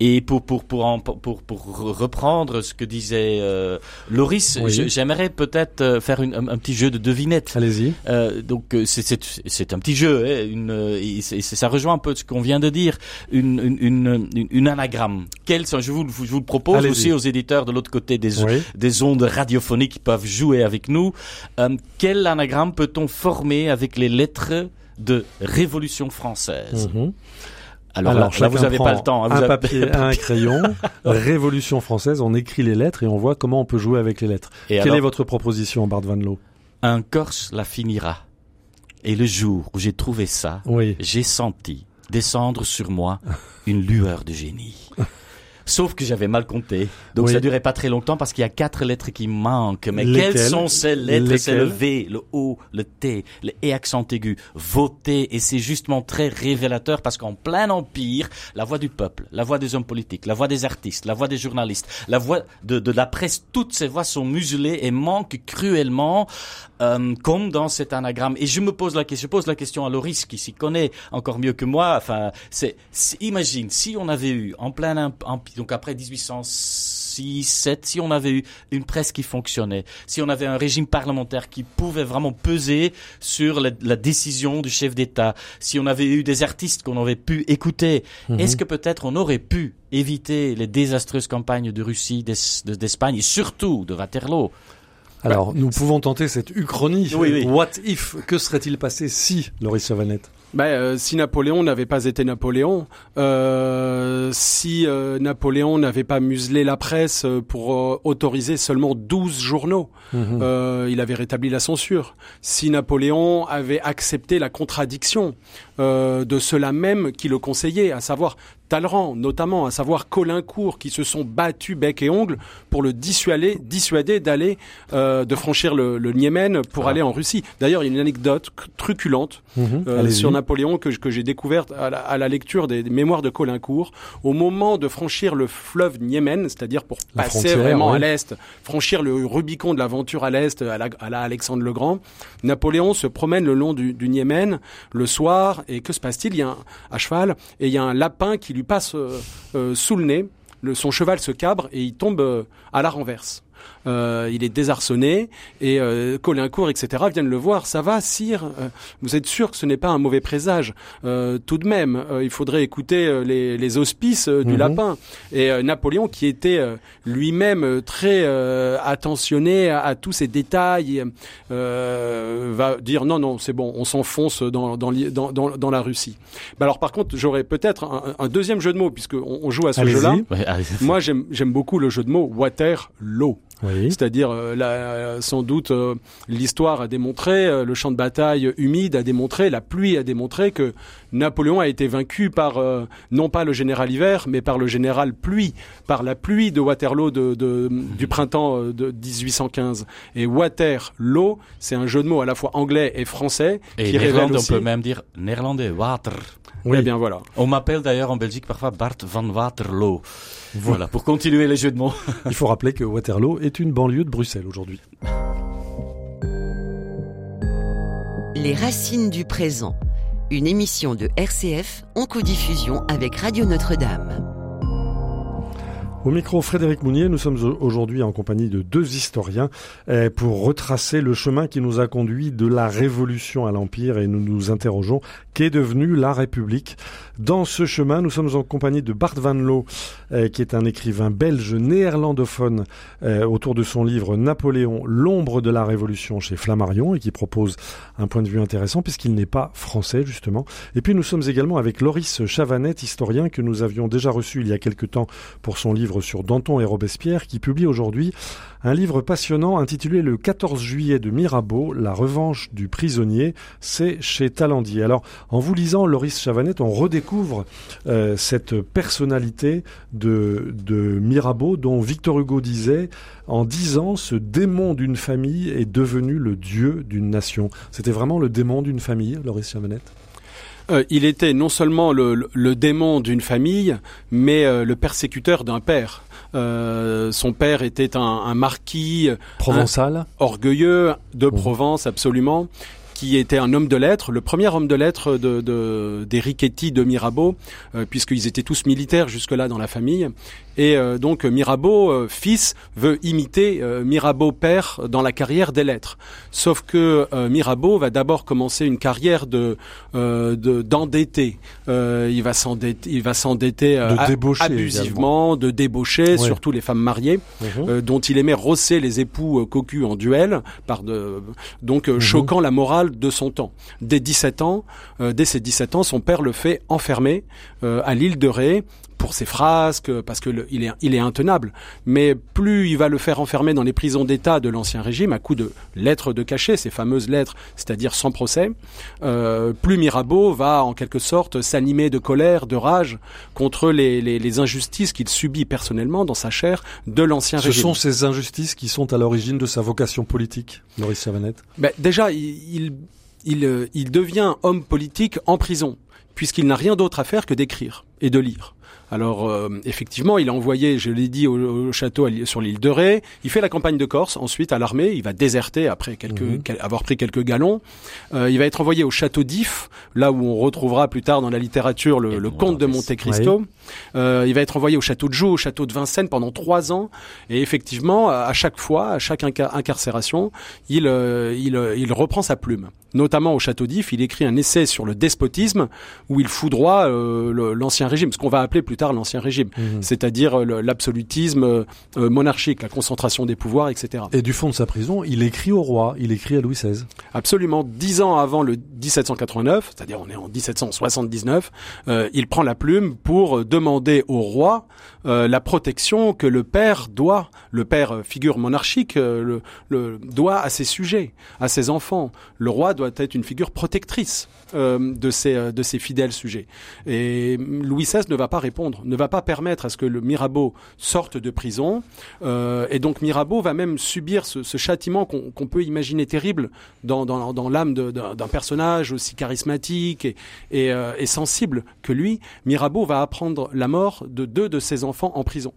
S4: Et pour pour pour pour pour, reprendre ce que disait euh, Loris, j'aimerais peut-être euh, faire une, un, petit jeu de devinette.
S3: Allez-y.
S4: Euh, donc euh, c'est c'est c'est un petit jeu. Hein, une, ça rejoint un peu ce qu'on vient de dire. Une une une, une anagramme. Quel je vous je vous le propose aussi aux éditeurs de l'autre côté des des ondes radiophoniques qui peuvent jouer avec nous. Euh, quel anagramme peut-on formé avec les lettres de Révolution française.
S3: Mhm. Alors, là, vous n'avez pas le temps. Hein, un papier, un crayon. Révolution française, on écrit les lettres et on voit comment on peut jouer avec les lettres. Quelle est votre proposition, Bart Van Loo?
S4: Un Corse la finira. Et le jour où j'ai trouvé ça, j'ai senti descendre sur moi une lueur de génie. Sauf que j'avais mal compté. Donc ça durait pas très longtemps parce qu'il y a quatre lettres qui manquent. Mais quelles sont ces lettres? C'est le V, le O, le T, le E accent aigu, voter. Et c'est justement très révélateur parce qu'en plein empire, la voix du peuple, la voix des hommes politiques, la voix des artistes, la voix des journalistes, la voix de, de la presse, toutes ces voix sont muselées et manquent cruellement, euh, comme dans cet anagramme. Et je me pose la question, je pose la question à Loris qui s'y connaît encore mieux que moi. Enfin, c'est, imagine si on avait eu en plein empire donc après 1806, 7, si on avait eu une presse qui fonctionnait, si on avait un régime parlementaire qui pouvait vraiment peser sur la, décision du chef d'État, si on avait eu des artistes qu'on aurait pu écouter, mhm. est-ce que peut-être on aurait pu éviter les désastreuses campagnes de Russie, d'Espagne et surtout de Waterloo?
S3: Alors, nous pouvons tenter cette uchronie. What if? Que serait-il passé si, Loris Chavanette
S8: Ben, euh, si Napoléon n'avait pas été Napoléon, euh, si euh, Napoléon n'avait pas muselé la presse pour autoriser seulement 12 journaux,
S3: Mhm.
S8: euh, il avait rétabli la censure. Si Napoléon avait accepté la contradiction euh, de ceux-là même qui le conseillaient, à savoir Talleyrand notamment, à savoir Colincourt, qui se sont battus bec et ongle pour le dissuader, dissuader d'aller, euh, de franchir le, le Niémen pour
S3: Ah.
S8: aller en Russie. D'ailleurs, il y a une anecdote truculente
S3: Mhm.
S8: euh, sur Napoléon que, que j'ai découverte à la, à la lecture des, des mémoires de Colincourt. Au moment de franchir le fleuve Niémen, c'est-à-dire pour
S3: La
S8: passer vraiment à l'est, franchir le Rubicon de l'aventure à l'est, à la, à la Alexandre le Grand, Napoléon se promène le long du, du Niémen le soir et que se passe-t-il? Il y a un, cheval et il y a un lapin qui lui passe euh, euh, sous le nez. Son cheval se cabre et il tombe euh, à la renverse. Euh, il est désarçonné et euh, Colincourt, etc. viennent le voir. Ça va, sire Euh, Vous êtes sûr que ce n'est pas un mauvais présage? Euh, Tout de même, euh, il faudrait écouter les, les auspices du
S3: Mhm.
S8: lapin. Et euh, Napoléon, qui était euh, lui-même très euh, attentionné à, à tous ces détails, euh, va dire non, non, c'est bon, on s'enfonce dans, dans, la Russie. Bah alors par contre, j'aurais peut-être un, un deuxième jeu de mots, puisque on, on joue à ce jeu-là.
S4: Ouais.
S8: Moi, j'aime j'aime beaucoup le jeu de mots Waterloo.
S3: Oui.
S8: C'est-à-dire, euh, sans doute, euh, l'histoire a démontré, euh, le champ de bataille humide a démontré, la pluie a démontré que Napoléon a été vaincu par, non pas le général hiver, mais par le général pluie, par la pluie de Waterloo de, de- du printemps de 1815. Et Waterloo, c'est un jeu de mots à la fois anglais et français
S4: Et
S8: qui révèle
S4: néerlandais, on peut même dire néerlandais, water.
S3: Oui.
S8: Eh bien voilà.
S4: On m'appelle d'ailleurs en Belgique parfois Bart van Waterloo. Voilà, pour continuer les jeux de mots.
S3: Il faut rappeler que Waterloo est une banlieue de Bruxelles aujourd'hui.
S2: Les racines du présent. Une émission de RCF en codiffusion avec Radio Notre-Dame.
S3: Au micro Frédéric Mounier, nous sommes au- aujourd'hui en compagnie de deux historiens eh, pour retracer le chemin qui nous a conduit de la Révolution à l'Empire et nous nous interrogeons qu'est devenue la République. Dans ce chemin, nous sommes en compagnie de Bart Van Loo, eh, qui est un écrivain belge néerlandophone eh, autour de son livre Napoléon, l'ombre de la Révolution chez Flammarion et qui propose un point de vue intéressant puisqu'il n'est pas français justement. Et puis nous sommes également avec Loris Chavanet, historien que nous avions déjà reçu il y a quelque temps pour son livre sur Danton et Robespierre, qui publie aujourd'hui un livre passionnant intitulé Le 14 juillet de Mirabeau, la revanche du prisonnier. C'est chez Talandier. Alors, en vous lisant Loris Chavanet, on redécouvre euh, cette personnalité de, de Mirabeau dont Victor Hugo disait en dix ans, ce démon d'une famille est devenu le dieu d'une nation. C'était vraiment le démon d'une famille, Loris Chavanet?
S8: Euh, il était non seulement le, le- le démon d'une famille, mais euh, le persécuteur d'un père. Euh, son père était un, un marquis
S3: Provençal
S8: orgueilleux de
S3: Mhm.
S8: Provence, absolument, qui était un homme de lettres, le premier homme de lettres de, de, des Richetti de Mirabeau, euh, puisqu'ils étaient tous militaires jusque-là dans la famille. Et euh, donc Mirabeau, euh, fils, veut imiter euh, Mirabeau père dans la carrière des lettres. Sauf que euh, Mirabeau va d'abord commencer une carrière de euh, de- d'endetté. Euh, il va s'endetter, il va s'endetter euh,
S3: De
S8: abusivement, de débaucher,
S3: Ouais.
S8: surtout les femmes mariées euh, dont il aimait rosser les époux cocus en duel, par de, donc
S3: Mhm.
S8: choquant la morale de son temps. Dès 17 ans, euh, dès ses 17 ans, son père le fait enfermer euh, à l'île de Ré pour ses frasques, parce que le- il est il est intenable. Mais plus il va le faire enfermer dans les prisons d'État de l'ancien régime à coup de lettres de cachet, ces fameuses lettres, c'est-à-dire sans procès, euh, plus Mirabeau va en quelque sorte s'animer de colère, de rage contre les, les, les injustices qu'il subit personnellement dans sa chair de l'ancien
S3: Ce
S8: régime.
S3: sont ces injustices qui sont à l'origine de sa vocation politique, Maurice Chavanet.
S8: Ben, déjà, il, il, il, euh, il devient homme politique en prison, puisqu'il n'a rien d'autre à faire que d'écrire et de lire. Alors euh, effectivement, il a envoyé, je l'ai dit, au, au château sur l'île de Ré. Il fait la campagne de Corse. Ensuite, à l'armée, il va déserter après quelques,
S3: Mhm.
S8: quel- avoir pris quelques galons. Euh, il va être envoyé au château d'If, là où on retrouvera plus tard dans la littérature le, le comte de. Monte Cristo. Euh, il va être envoyé au château de Joux, au château de Vincennes pendant trois ans. Et effectivement, à chaque fois, à chaque inca- incarcération, il, il, il reprend sa plume. Notamment au château d'If, il écrit un essai sur le despotisme où il foudroie euh, l'ancien régime, ce qu'on va appeler plus tard l'Ancien Régime,
S3: Mhm.
S8: c'est-à-dire euh, l'absolutisme euh, monarchique, la concentration des pouvoirs, etc.
S3: Et du fond de sa prison, il écrit au roi, il écrit à Louis XVI.
S8: Absolument. Dix ans avant le 1789, c'est-à-dire on est en 1779, euh, il prend la plume pour demander au roi la protection que le père doit, le père figure monarchique, le, le- doit à ses sujets, à ses enfants. Le roi doit être une figure protectrice euh, de ses euh, de ses fidèles sujets. Et Louis XVI ne va pas répondre, ne va pas permettre à ce que Mirabeau sorte de prison. Euh, et donc Mirabeau va même subir ce, châtiment qu'on peut imaginer terrible dans, dans, l'âme d'un personnage aussi charismatique et, et sensible que lui. Mirabeau va apprendre la mort de deux de ses enfants en prison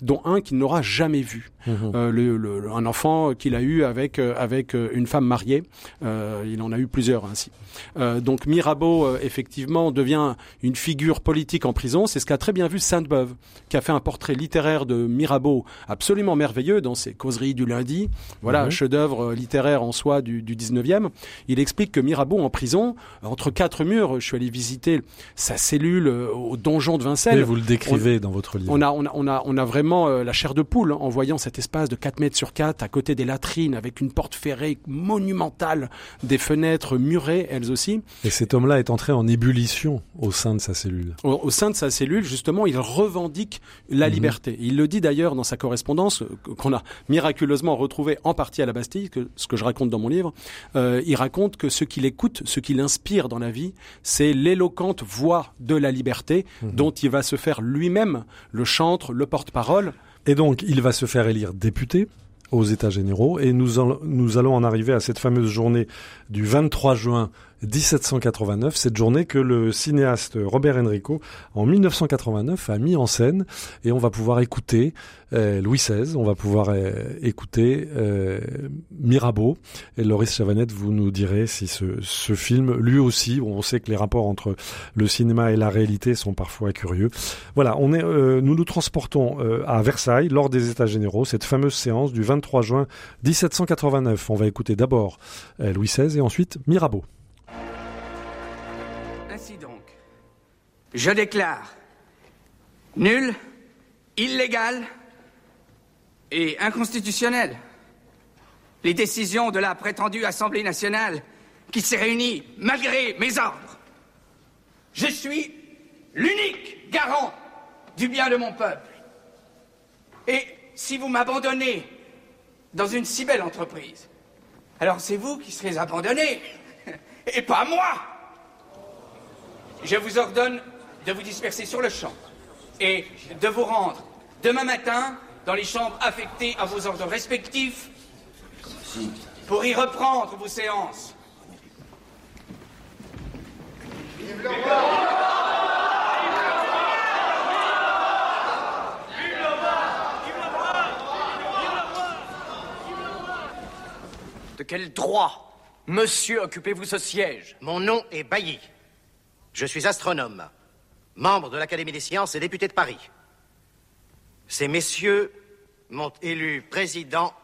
S8: dont un qu'il n'aura jamais vu, Euh, le, le- le- un enfant qu'il a eu avec euh, avec euh, une femme mariée. Euh, il en a eu plusieurs ainsi. Euh, donc Mirabeau euh, effectivement devient une figure politique en prison. C'est ce qu'a très bien vu Sainte-Beuve, qui a fait un portrait littéraire de Mirabeau absolument merveilleux dans ses causeries du lundi. Voilà,
S3: Mhm.
S8: un chef-d'œuvre euh, littéraire en soi du, du 19e. Il explique que Mirabeau en prison, entre quatre murs, je suis allé visiter sa cellule euh, au donjon de Vincennes.
S3: Et vous le décrivez dans votre livre.
S8: On a, on a, on a, on a vraiment euh, la chair de poule en voyant cet espace de 4 mètres sur 4 à côté des latrines avec une porte ferrée monumentale, des fenêtres murées elles aussi.
S3: Et cet homme-là est entré en ébullition au sein de sa cellule.
S8: Au, au sein de sa cellule, justement, il revendique la
S3: Mhm.
S8: liberté. Il le dit d'ailleurs dans sa correspondance, euh, qu'on a miraculeusement retrouvé en partie à la Bastille, que, ce que je raconte dans mon livre. Euh, il raconte que ce qui l'écoute, ce qui l'inspire dans la vie, c'est l'éloquente voix de la liberté
S3: Mhm.
S8: dont il va se faire lui-même le chantre, le porte-parole.
S3: Et donc, il va se faire élire député aux États généraux. Et nous, nous allons en arriver à cette fameuse journée du 23 juin 1789, cette journée que le cinéaste Robert Enrico, en 1989, a mis en scène et on va pouvoir écouter euh, Louis XVI, on va pouvoir euh, écouter euh, Mirabeau et Loris Chavanette, vous nous direz si ce, ce film, lui aussi, on sait que les rapports entre le cinéma et la réalité sont parfois curieux. Voilà, on est, nous nous transportons à Versailles lors des États généraux, cette fameuse séance du 23 juin 1789. On va écouter d'abord Louis XVI et ensuite Mirabeau.
S9: Je déclare nul, illégal et inconstitutionnel les décisions de la prétendue Assemblée nationale qui s'est réunie malgré mes ordres. Je suis l'unique garant du bien de mon peuple. Et si vous m'abandonnez dans une si belle entreprise, alors c'est vous qui serez abandonné et pas moi. Je vous ordonne de vous disperser sur le champ et de vous rendre demain matin dans les chambres affectées à vos ordres respectifs pour y reprendre vos séances.
S10: De quel droit, monsieur, occupez-vous ce siège?
S11: Mon nom est Bailly. Je suis astronome, membre de l'Académie des sciences et député de Paris. Ces messieurs m'ont élu président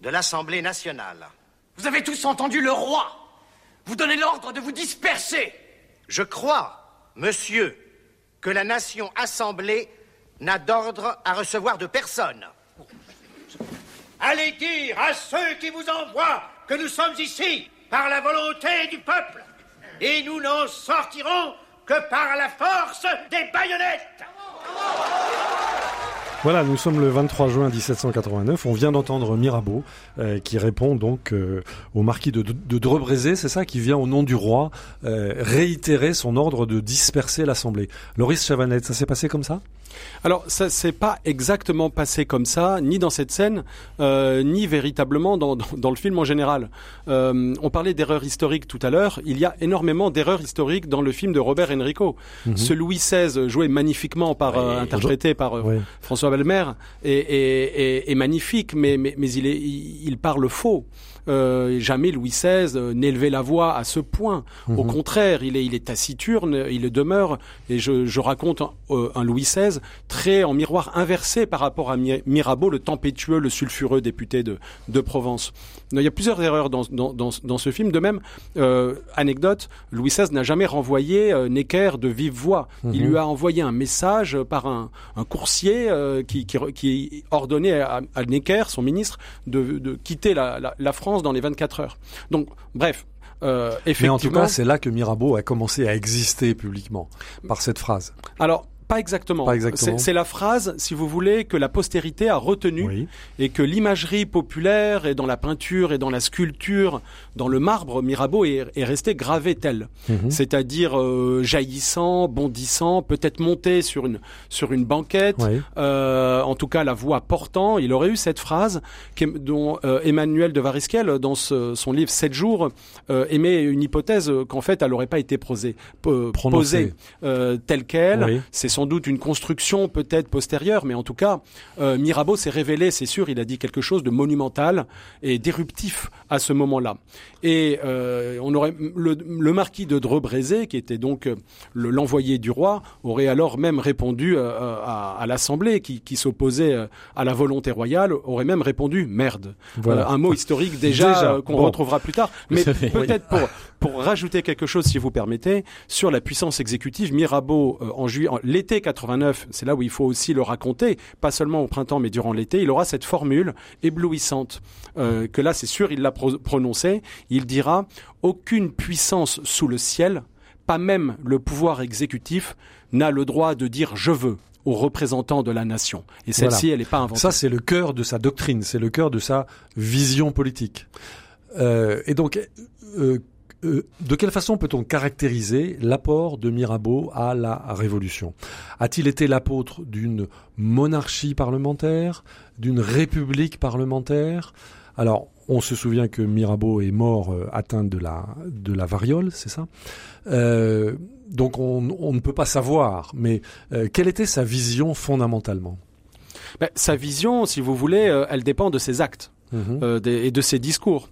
S11: de l'Assemblée nationale.
S10: Vous avez tous entendu le roi Vous donnez l'ordre de vous disperser
S11: Je crois, monsieur, que la nation assemblée n'a d'ordre à recevoir de personne.
S12: Allez dire à ceux qui vous envoient que nous sommes ici par la volonté du peuple. Et nous n'en sortirons que par la force des baïonnettes.
S3: Voilà, nous sommes le 23 juin 1789. On vient d'entendre Mirabeau euh, qui répond donc euh, au marquis de, de c'est ça, qui vient au nom du roi euh, réitérer son ordre de disperser l'Assemblée. Loris Chavanette, ça s'est passé comme ça?
S8: Alors, ça s'est pas exactement passé comme ça, ni dans cette scène, euh, ni véritablement dans, dans, dans, le film en général. Euh, on parlait d'erreurs historiques tout à l'heure. Il y a énormément d'erreurs historiques dans le film de Robert Enrico. Mm -hmm. Ce Louis XVI, joué magnifiquement par, euh, interprété par. François Belmer, est, est, est, est magnifique, mais, mais, il, parle faux. Euh, jamais Louis XVI euh, n'élevait la voix à ce point. Au
S3: Mhm.
S8: contraire, il est, il est taciturne, il le demeure. Et je, je raconte un, euh, un Louis XVI très en miroir inversé par rapport à Mi- Mirabeau, le tempétueux, le sulfureux député de, de Provence. Il y a plusieurs erreurs dans, dans, dans, dans ce film. De même, euh, anecdote, Louis XVI n'a jamais renvoyé Necker de vive voix. Il
S3: Mhm.
S8: lui a envoyé un message par un, un coursier qui, qui, qui ordonnait à, à Necker, son ministre, de, de quitter la, la, la France dans les 24 heures. Donc, bref. Euh,
S3: Mais
S8: effectivement,
S3: en tout cas, c'est là que Mirabeau a commencé à exister publiquement, par cette phrase.
S8: alors, pas exactement.
S3: Pas exactement.
S8: C'est- la phrase, si vous voulez, que la postérité a retenue
S3: Oui.
S8: et que l'imagerie populaire et dans la peinture et dans la sculpture, dans le marbre, Mirabeau est, est resté gravé tel.
S3: Mhm.
S8: C'est-à-dire euh, jaillissant, bondissant, peut-être monté sur une, sur une banquette,
S3: Oui.
S8: euh, en tout cas la voix portant. Il aurait eu cette phrase dont euh, Emmanuel de Varisquel, dans ce- son livre 7 jours, euh, émet une hypothèse qu'en fait elle n'aurait pas été
S3: Prononcée.
S8: posée euh, telle qu'elle.
S3: Oui.
S8: C'est sans doute une construction peut-être postérieure, mais en tout cas, euh, Mirabeau s'est révélé, c'est sûr, il a dit quelque chose de monumental et d'éruptif à ce moment-là. Et euh, on aurait le, le marquis de Dreux-Brézé, qui était donc euh, le- l'envoyé du roi, aurait alors même répondu euh, à, à l'Assemblée, qui, qui s'opposait à la volonté royale, aurait même répondu merde.
S3: Voilà.
S8: Un mot historique déjà,
S3: Déjà,
S8: qu'on
S3: bon.
S8: retrouvera plus tard. Mais peut-être pour pour rajouter quelque chose, si vous permettez, sur la puissance exécutive, Mirabeau, euh, en juillet, en- l'été 89, c'est là où il faut aussi le raconter, pas seulement au printemps, mais durant l'été, il aura cette formule éblouissante, euh, que là, c'est sûr, il l'a pro- prononcée. Il dira aucune puissance sous le ciel, pas même le pouvoir exécutif, n'a le droit de dire je veux aux représentants de la nation. Et celle-ci,
S3: Voilà.
S8: elle n'est pas inventée.
S3: Ça, c'est le cœur de sa doctrine, c'est le cœur de sa vision politique. Euh, et donc, euh, euh, de quelle façon peut-on caractériser l'apport de Mirabeau à la Révolution? A-t-il été l'apôtre d'une monarchie parlementaire, d'une république parlementaire? Alors, on se souvient que Mirabeau est mort euh, atteint de la, de la variole, c'est ça? Euh, Donc, on, on ne peut pas savoir, mais quelle était sa vision fondamentalement?
S8: Ben, sa vision, si vous voulez, elle dépend de ses actes. Euh, des- et de ses discours.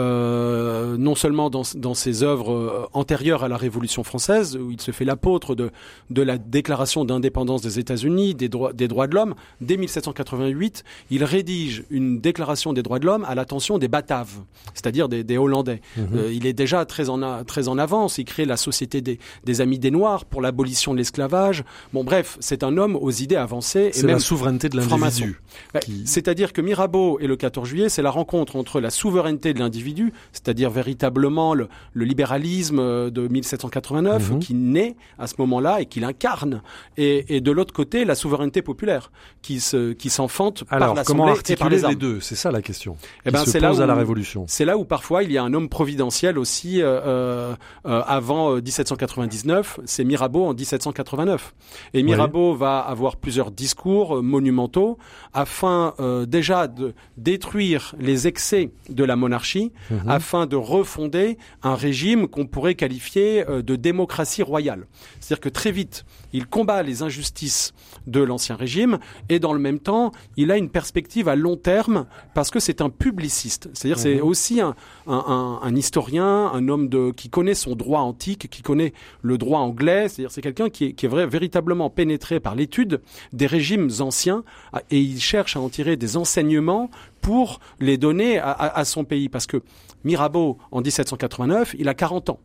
S8: Euh, non seulement dans, dans ses œuvres euh, antérieures à la Révolution française, où il se fait l'apôtre de, de la déclaration d'indépendance des États-Unis, des droits, des droits de l'homme. Dès 1788, il rédige une déclaration des droits de l'homme à l'attention des Bataves, c'est-à-dire des, des Hollandais.
S3: Mhm.
S8: Euh, il est déjà très en, a- très en avance. Il crée la Société des, des Amis des Noirs pour l'abolition de l'esclavage. Bon, bref, c'est un homme aux idées avancées. et
S3: C'est la souveraineté de l'individu. Qui-
S8: C'est-à-dire que Mirabeau et le 14 juillet, c'est la rencontre entre la souveraineté de l'individu, c'est-à-dire véritablement le, le libéralisme euh, de 1789
S3: Mhm.
S8: qui naît à ce moment-là et qu'il incarne, et, et de l'autre côté la souveraineté populaire qui se qui s'enfante par l'Assemblée et par
S3: articuler
S8: les
S3: les,
S8: armes.
S3: deux? C'est ça la question.
S8: Eh
S3: qui
S8: ben, c'est là
S3: pose à la
S8: où-
S3: Révolution.
S8: C'est là où parfois il y a un homme providentiel aussi euh, euh, avant euh, 1799, c'est Mirabeau en 1789. Et Mirabeau va avoir plusieurs discours monumentaux afin euh, déjà de détruire les excès de la monarchie,
S3: Mhm.
S8: afin de refonder un régime qu'on pourrait qualifier euh, de démocratie royale. C'est-à-dire que très vite, il combat les injustices de l'ancien régime et dans le même temps, il a une perspective à long terme parce que c'est un publiciste. C'est-à-dire c'est
S3: Mhm.
S8: aussi un, un, un- un historien, un homme de, qui connaît son droit antique, qui connaît le droit anglais. C'est-à-dire c'est quelqu'un qui est, qui est vrai, véritablement pénétré par l'étude des régimes anciens et il cherche à en tirer des enseignements pour les donner à, à- à son pays. Parce que Mirabeau, en 1789, il a 40 ans.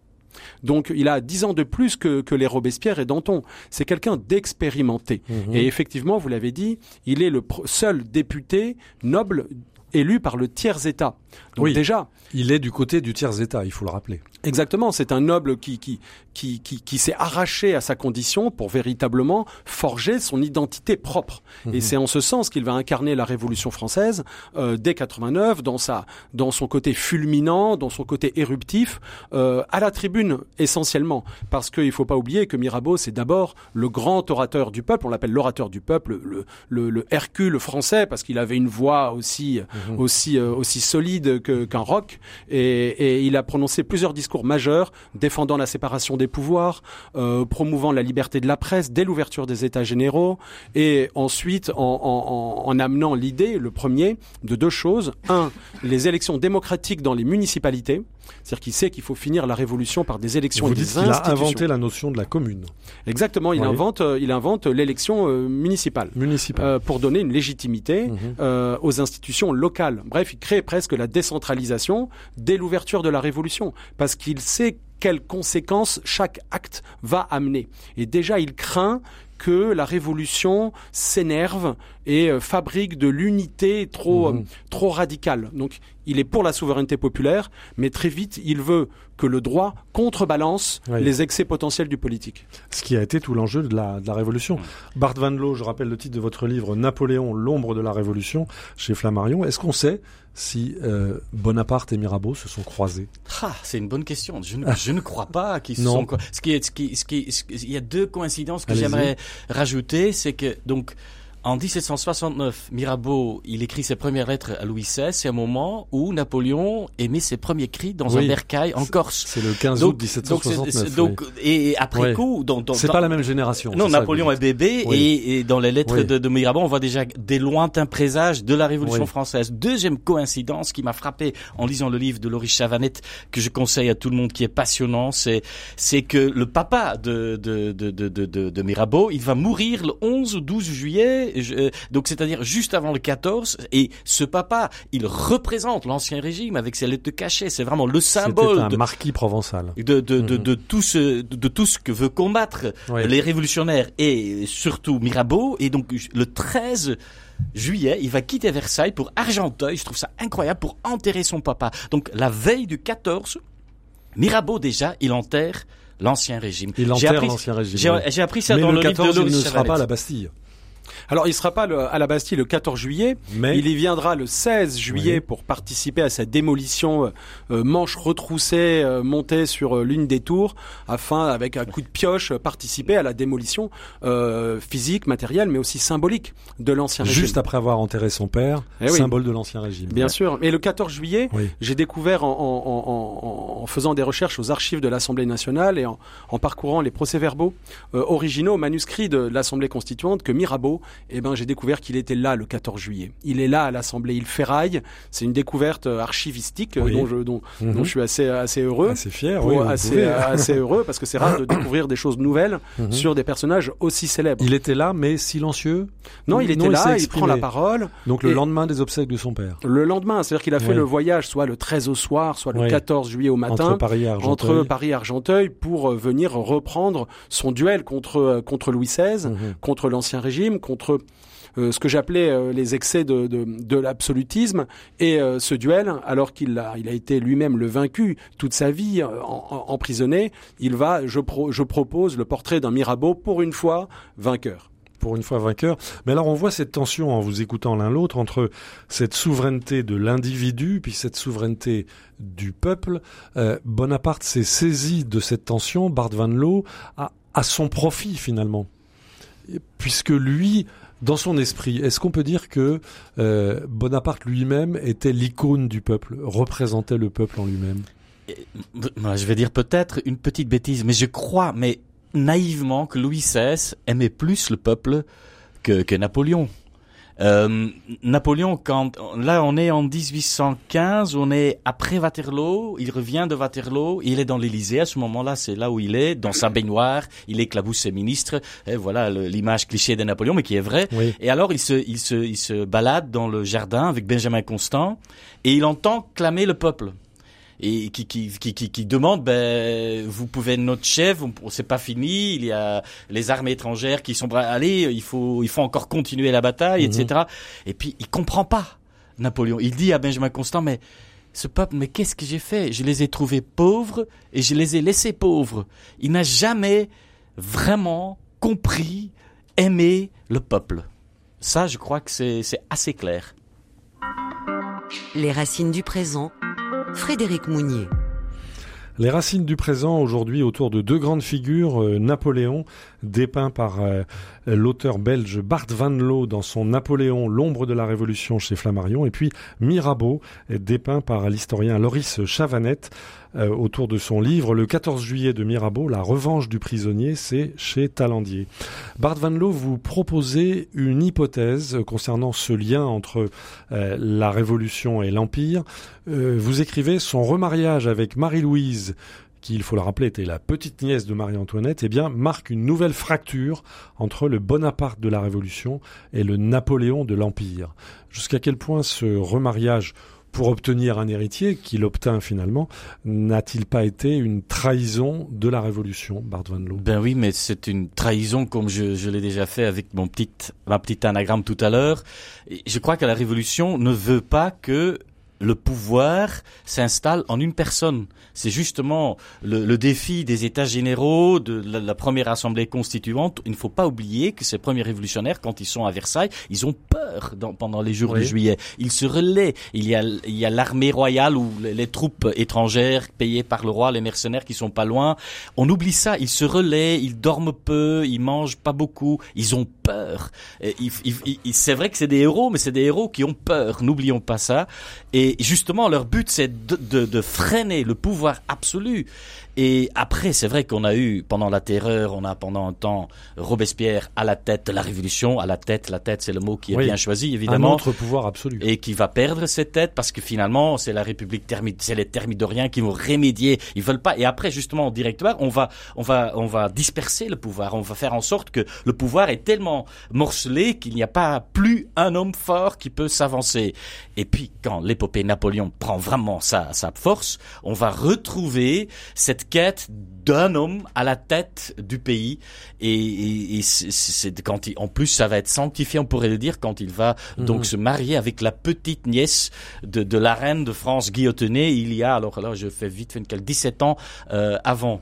S8: Donc il a 10 ans de plus que, que les Robespierre et Danton. C'est quelqu'un d'expérimenté.
S3: Mhm.
S8: Et effectivement, vous l'avez dit, il est le seul député noble élu par le tiers-État. Donc
S3: Oui.
S8: déjà,
S3: Il est du côté du tiers-État, il faut le rappeler.
S8: Exactement, c'est un noble qui qui qui qui, qui s'est arraché à sa condition pour véritablement forger son identité propre.
S3: Mhm.
S8: Et c'est en ce sens qu'il va incarner la Révolution française euh, dès 89 dans sa dans son côté fulminant, dans son côté éruptif, euh, à la tribune essentiellement, parce qu'il faut pas oublier que Mirabeau c'est d'abord le grand orateur du peuple, on l'appelle l'orateur du peuple, le, le le Hercule français parce qu'il avait une voix aussi mhm. aussi euh, aussi solide qu'un roc. Et, et, il a prononcé plusieurs discours majeurs défendant la séparation des pouvoirs, euh, promouvant la liberté de la presse dès l'ouverture des États généraux, et ensuite en, en, en amenant l'idée, le premier, de deux choses. Un, les élections démocratiques dans les municipalités. C'est-à-dire qu'il sait qu'il faut finir la révolution par des élections
S3: Vous
S8: et des
S3: dites qu'il a inventé la notion de la commune.
S8: Exactement, il
S3: Oui.
S8: invente, euh, il invente l'élection municipale
S3: Municipale.
S8: euh, pour donner une légitimité
S3: Mhm.
S8: euh, aux institutions locales. Bref, il crée presque la décentralisation dès l'ouverture de la révolution, parce qu'il sait quelles conséquences chaque acte va amener. Et déjà, il craint que la révolution s'énerve et euh, fabrique de l'unité trop
S3: Mhm.
S8: euh, trop radicale. Donc, il est pour la souveraineté populaire, mais très vite, il veut que le droit contrebalance
S3: Oui.
S8: les excès potentiels du politique.
S3: Ce qui a été tout l'enjeu de la, de la Révolution. Bart Van Loo, je rappelle le titre de votre livre, Napoléon, l'ombre de la Révolution, chez Flammarion. Est-ce qu'on sait si euh, Bonaparte et Mirabeau se sont croisés?
S4: Ah, c'est une bonne question. Je ne, je ne crois pas qu'ils se sont. co- Ce qui est, ce qui, ce qui, ce qui- il y a deux coïncidences que j'aimerais rajouter, c'est que donc. En 1769, Mirabeau, il écrit ses premières lettres à Louis XVI. C'est un moment où Napoléon émet ses premiers cris dans
S3: Oui.
S4: un bercail en Corse.
S3: C'est le 15
S4: Donc-
S3: août 1769.
S4: Donc, et après
S3: Oui.
S4: coup,
S3: C'est pas la même génération.
S4: non, Napoléon est bébé et, et dans les lettres de, de Mirabeau, on voit déjà des lointains présages de la Révolution française. Deuxième coïncidence qui m'a frappé en lisant le livre de Laurie Chavanette que je conseille à tout le monde qui est passionnant, c'est c'est que le papa de de, de, de, de, de- de Mirabeau, il va mourir le 11 ou 12 juillet, je- euh, donc c'est-à-dire juste avant le 14 et ce papa, il représente l'ancien régime avec ses lettres de cachet, c'est vraiment le symbole
S3: un
S4: de,
S3: marquis provençal.
S4: de, de, de,
S3: Mhm.
S4: de tout ce, de, tout ce que veut combattre
S3: Oui.
S4: les révolutionnaires et surtout Mirabeau. Et donc, le 13 juillet, il va quitter Versailles pour Argenteuil. Je trouve ça incroyable pour enterrer son papa. Donc, la veille du 14, Mirabeau, déjà, il enterre l'ancien régime.
S3: Il enterre l'ancien régime.
S4: J'ai
S3: oui.
S4: appris ça
S3: Mais
S4: dans
S3: le
S4: le,
S3: 14,
S4: livre de
S3: il
S4: Laurie
S3: ne sera pas à la Bastille.
S8: Alors, il sera pas le- à la Bastille le 14 juillet.
S3: Mais
S8: Il y viendra le 16 juillet
S3: Oui.
S8: pour participer à sa démolition, euh, euh, manche retroussée, euh, montée sur euh, l'une des tours, afin, avec un coup de pioche, euh, participer à la démolition euh, physique, matérielle, mais aussi symbolique de l'ancien régime.
S3: juste après avoir enterré son père,
S8: Eh oui.
S3: symbole de l'ancien régime.
S8: Bien sûr. Et le 14 juillet,
S3: Oui.
S8: j'ai découvert en, en- en- en- faisant des recherches aux archives de l'Assemblée nationale et en, en parcourant les procès-verbaux euh, originaux, manuscrits de l'Assemblée constituante, que Mirabeau, eh ben, j'ai découvert qu'il était là le 14 juillet. Il est là à l'Assemblée, il ferraille. C'est une découverte euh, archivistique euh,
S3: Oui.
S8: dont, je, dont,
S3: Mhm.
S8: dont je suis assez, assez heureux.
S3: Assez fier,
S8: Pour-
S3: oui. vous
S8: assez, heureux parce que c'est rare de découvrir des choses nouvelles
S3: Mhm.
S8: sur des personnages aussi célèbres.
S3: Il était là, mais silencieux.
S8: non, il était
S3: s'est
S8: là, il prend la parole.
S3: Donc le lendemain des obsèques de son père.
S8: Le lendemain, c'est-à-dire qu'il a fait
S3: Oui.
S8: le voyage soit le 13 au soir, soit le
S3: Oui.
S8: 14 juillet au matin.
S3: Entre Paris et Argenteuil.
S8: entre Paris et Argenteuil pour euh, venir reprendre son duel contre euh, contre Louis XVI,
S3: Mhm.
S8: contre l'ancien régime, contre euh, ce que j'appelais euh, les excès de, l'absolutisme et euh, ce duel, alors qu'il a, il a été lui-même le vaincu toute sa vie en- emprisonné, il va, je, pro- je propose le portrait d'un Mirabeau pour une fois vainqueur.
S3: pour une fois vainqueur. Mais alors on voit cette tension en vous écoutant l'un l'autre entre cette souveraineté de l'individu puis cette souveraineté du peuple. Bonaparte s'est saisi de cette tension, Bart Van Loo, à son profit finalement. Puisque lui, dans son esprit, est-ce qu'on peut dire que euh, Bonaparte lui-même était l'icône du peuple, représentait le peuple en lui-même?
S4: Je vais dire peut-être une petite bêtise, mais je crois, mais naïvement, que Louis XVI aimait plus le peuple que Napoléon. Euh, Napoléon, quand là on est en 1815, on est après Waterloo, il revient de Waterloo, il est dans l'Élysée à ce moment-là, c'est là où il est, dans sa baignoire, il éclabousse ses ministres, et voilà l'image cliché de Napoléon, mais qui est vraie.
S3: Oui.
S4: Et alors il se, il se, il se balade dans le jardin avec Benjamin Constant, et il entend clamer le peuple et qui qui qui qui, qui demande ben vous pouvez être notre chef c'est pas fini il y a les armées étrangères qui sont allez il faut il faut encore continuer la bataille
S3: Mhm.
S4: etc et puis il comprend pas Napoléon. Il dit à Benjamin Constant mais ce peuple mais qu'est-ce que j'ai fait? Je les ai trouvés pauvres et je les ai laissés pauvres. Il n'a jamais vraiment compris aimé le peuple. Ça je crois que c'est c'est assez clair.
S2: Les racines du présent. Frédéric Mounier.
S3: Les racines du présent aujourd'hui autour de deux grandes figures, euh, Napoléon, dépeint par euh, l'auteur belge Bart Van Loo dans son Napoléon, l'ombre de la Révolution chez Flammarion, et puis Mirabeau, dépeint par l'historien Loris Chavanette euh, autour de son livre Le 14 juillet de Mirabeau, La revanche du prisonnier, c'est chez Talandier. Bart Van Loo, vous proposez une hypothèse concernant ce lien entre la Révolution et l'Empire. vous écrivez son remariage avec Marie-Louise qui, il faut le rappeler, était la petite nièce de Marie-Antoinette, eh bien, marque une nouvelle fracture entre le Bonaparte de la Révolution et le Napoléon de l'Empire. Jusqu'à quel point ce remariage pour obtenir un héritier, qu'il obtint finalement, n'a-t-il pas été une trahison de la Révolution, Bart Van Loo?
S4: Ben oui, mais c'est une trahison comme je, l'ai déjà fait avec mon petit, ma petite anagramme tout à l'heure. Je crois que la Révolution ne veut pas que le pouvoir s'installe en une personne. C'est justement le, défi des États généraux, de la, première assemblée constituante. Il ne faut pas oublier que ces premiers révolutionnaires, quand ils sont à Versailles, ils ont peur pendant les jours de juillet. Ils se relaient. Il y a, il y a l'armée royale ou les, troupes étrangères payées par le roi, les mercenaires qui sont pas loin. On oublie ça. Ils se relaient, ils dorment peu, ils mangent pas beaucoup. Ils ont peur. C'est vrai que c'est des héros, mais c'est des héros qui ont peur. N'oublions pas ça. Et justement, leur but, c'est de, de, de, freiner le pouvoir absolu. Et après, c'est vrai qu'on a eu, pendant la terreur, on a pendant un temps Robespierre à la tête de la révolution, à la tête, la tête, c'est le mot qui est bien choisi, évidemment.
S3: Un autre pouvoir absolu.
S4: Et qui va perdre cette tête parce que finalement, c'est la République thermide, c'est les thermidoriens qui vont remédier. Ils veulent pas. Et après, justement, au directoire, on va, on va, on va disperser le pouvoir. On va faire en sorte que le pouvoir est tellement morcelé qu'il n'y a pas plus un homme fort qui peut s'avancer. Et puis, quand l'épopée Napoléon prend vraiment sa, sa force, on va retrouver cette quête d'un homme à la tête du pays et, c'est quand il, en plus ça va être sanctifié on pourrait le dire quand il va donc mhm. se marier avec la petite nièce de, de la reine de France guillotonnée il y a alors là je fais vite fait 17 ans euh, avant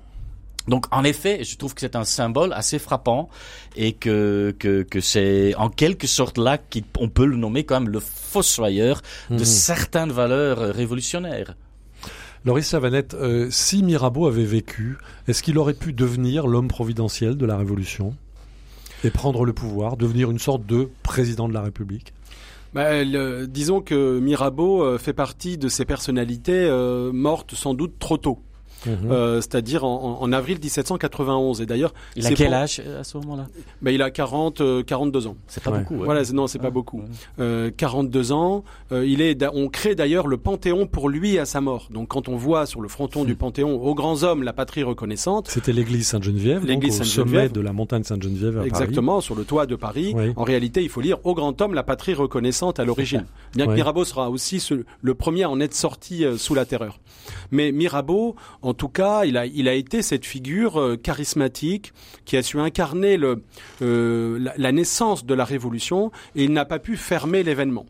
S4: donc en effet, je trouve que c'est un symbole assez frappant et que que, que c'est en quelque sorte là qu'on peut le nommer quand même le fossoyeur de mhm. certaines valeurs révolutionnaires.
S3: Loris Savanette, euh, si Mirabeau avait vécu, est-ce qu'il aurait pu devenir l'homme providentiel de la Révolution et prendre le pouvoir, devenir une sorte de président de la République?
S8: Bah, disons que Mirabeau euh, fait partie de ces personnalités euh, mortes sans doute trop tôt. Mhm. Euh, c'est-à-dire en, en, avril 1791. Et d'ailleurs,
S4: il a quel âge euh, à ce moment-là?
S8: Ben, il a 40, 42 euh, ans.
S4: C'est pas beaucoup.
S8: Voilà, non, c'est pas beaucoup. 42 ans. il est, on crée d'ailleurs le Panthéon pour lui à sa mort. Donc quand on voit sur le fronton du Panthéon aux grands hommes la patrie reconnaissante.
S3: C'était l'église Sainte-Geneviève, l'église au sommet de la montagne Sainte-Geneviève à
S8: Exactement, sur le toit de Paris. En réalité, il faut lire au grand homme la patrie reconnaissante à l'origine. Bien que Mirabeau sera aussi le premier à en être sorti sous la terreur. Mais Mirabeau, en tout cas, il a, il a été cette figure euh, charismatique qui a su incarner le, euh, la, naissance de la Révolution et il n'a pas pu fermer l'événement.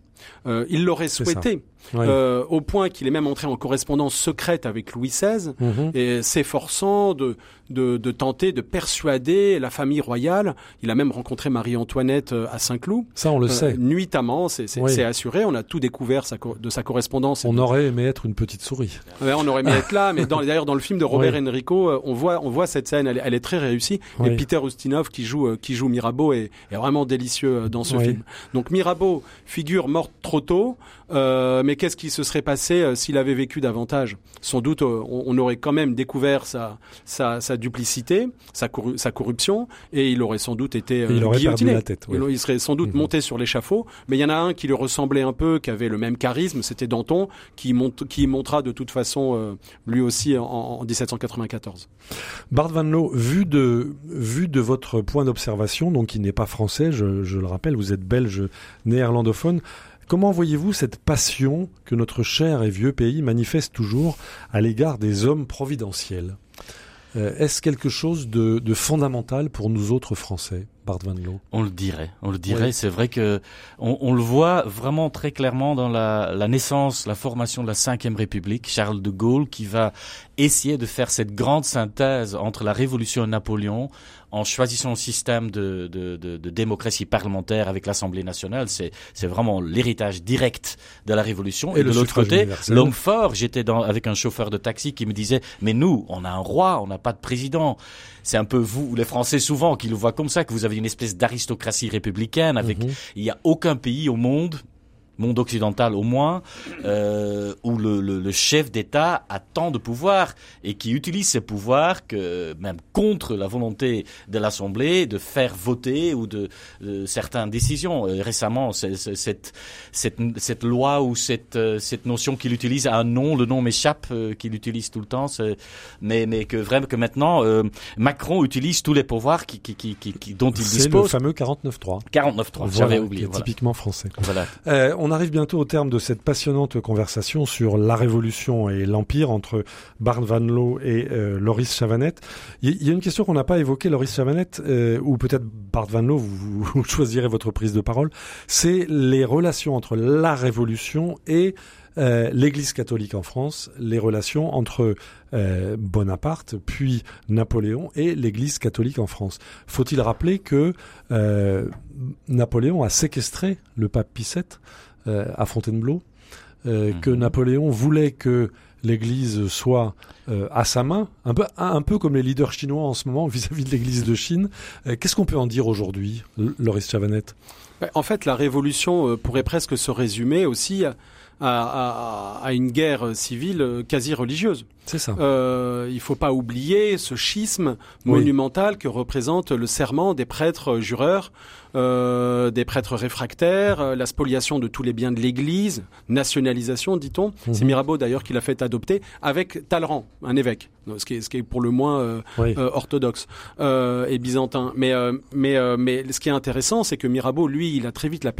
S8: Euh, il l'aurait souhaité, euh, au point qu'il est même entré en correspondance secrète avec Louis XVI, mhm. et s'efforçant de, de, de, tenter de persuader la famille royale. Il a même rencontré Marie-Antoinette euh, à Saint-Cloud.
S3: Ça, on le sait.
S8: Nuitamment, c'est assuré. On a tout découvert de sa correspondance.
S3: On aurait aimé être une petite souris.
S8: on aurait aimé être là, mais d'ailleurs dans le film de Robert Enrico, on voit, on voit cette scène. Elle, est très réussie. Et Peter Ustinov qui joue, qui joue Mirabeau est, est vraiment délicieux dans ce film. Donc Mirabeau, figure morte trop tôt. Euh, mais qu'est-ce qui se serait passé euh, s'il avait vécu davantage? Sans doute, euh, on, aurait quand même découvert sa, sa, sa duplicité, sa, sa, corruption, et il aurait sans doute été
S3: il aurait
S8: guillotiné.
S3: La tête,
S8: il, serait sans doute mhm. monté sur l'échafaud. Mais il y en a un qui lui ressemblait un peu, qui avait le même charisme, c'était Danton, qui, monte, qui montera de toute façon lui aussi en, en 1794.
S3: Bart Van Loo, vu de, vu de votre point d'observation, donc qui n'est pas français, je, je le rappelle, vous êtes belge néerlandophone, Comment voyez-vous cette passion que notre cher et vieux pays manifeste toujours à l'égard des hommes providentiels? euh, Est-ce quelque chose de, fondamental pour nous autres Français? Bart Van Loo
S4: On le dirait, on le dirait.
S3: Oui.
S4: C'est vrai que on, on le voit vraiment très clairement dans la, la naissance, la formation de la Cinquième République. Charles de Gaulle qui va essayer de faire cette grande synthèse entre la Révolution et Napoléon en choisissant un système de, de, de, de démocratie parlementaire avec l'Assemblée nationale. C'est, c'est vraiment l'héritage direct de la Révolution.
S3: Et
S4: Et,
S3: le
S4: de l'autre côté, l'homme fort. J'étais dans, avec un chauffeur de taxi qui me disait, mais nous, on a un roi, on n'a pas de président. C'est un peu vous, les Français souvent, qui le voient comme ça, que vous avez une espèce d'aristocratie républicaine avec,
S3: Mhm.
S4: il y a aucun pays au monde, monde occidental au moins, euh, où le, le, le chef d'État a tant de pouvoir et qui utilise ses pouvoirs que même contre la volonté de l'Assemblée de faire voter ou de, de certaines décisions. Euh, récemment, c'est- c'est- cette, cette, cette loi ou cette, euh, cette notion qu'il utilise a un nom, le nom m'échappe, euh, qu'il utilise tout le temps, mais, mais que vraiment que maintenant euh, Macron utilise tous les pouvoirs qui, qui, qui, qui, qui- dont il
S3: C'est le
S4: dispose.
S3: fameux 49.3.
S4: 49.3,
S3: Voilà,
S4: j'avais oublié.
S3: est
S4: voilà.
S3: typiquement français.
S4: Voilà.
S3: Euh, on arrive bientôt au terme de cette passionnante conversation sur la Révolution et l'Empire entre Bart Van Loo et euh, Loris Chavanette. Il y, a une question qu'on n'a pas évoquée, Loris Chavanette, euh, ou peut-être Bart Van Loo, vous, choisirez votre prise de parole. C'est les relations entre la Révolution et euh, l'Église catholique en France, les relations entre euh, Bonaparte, puis Napoléon et l'Église catholique en France. Faut-il rappeler que euh, Napoléon a séquestré le pape Pie VII à Fontainebleau, euh, que Napoléon voulait que l'Église soit euh, à sa main, un peu, un, un peu comme les leaders chinois en ce moment vis-à-vis de l'Église de Chine. Euh, Qu'est-ce qu'on peut en dire aujourd'hui, Loris Chavanette?
S8: Ben, En fait, la révolution euh, pourrait presque se résumer aussi à, à- à- à une guerre civile euh, quasi religieuse.
S3: C'est ça.
S8: Euh, il faut pas oublier ce schisme
S3: Oui.
S8: monumental que représente le serment des prêtres jureurs, euh, des prêtres réfractaires, euh, la spoliation de tous les biens de l'Église, nationalisation, dit-on.
S3: Mhm.
S8: C'est Mirabeau d'ailleurs qui l'a fait adopter avec Talleyrand, un évêque, ce qui est, ce qui est pour le moins euh,
S3: Oui.
S8: orthodoxe et byzantin. Mais mais mais ce qui est intéressant, c'est que Mirabeau, lui, il a très vite la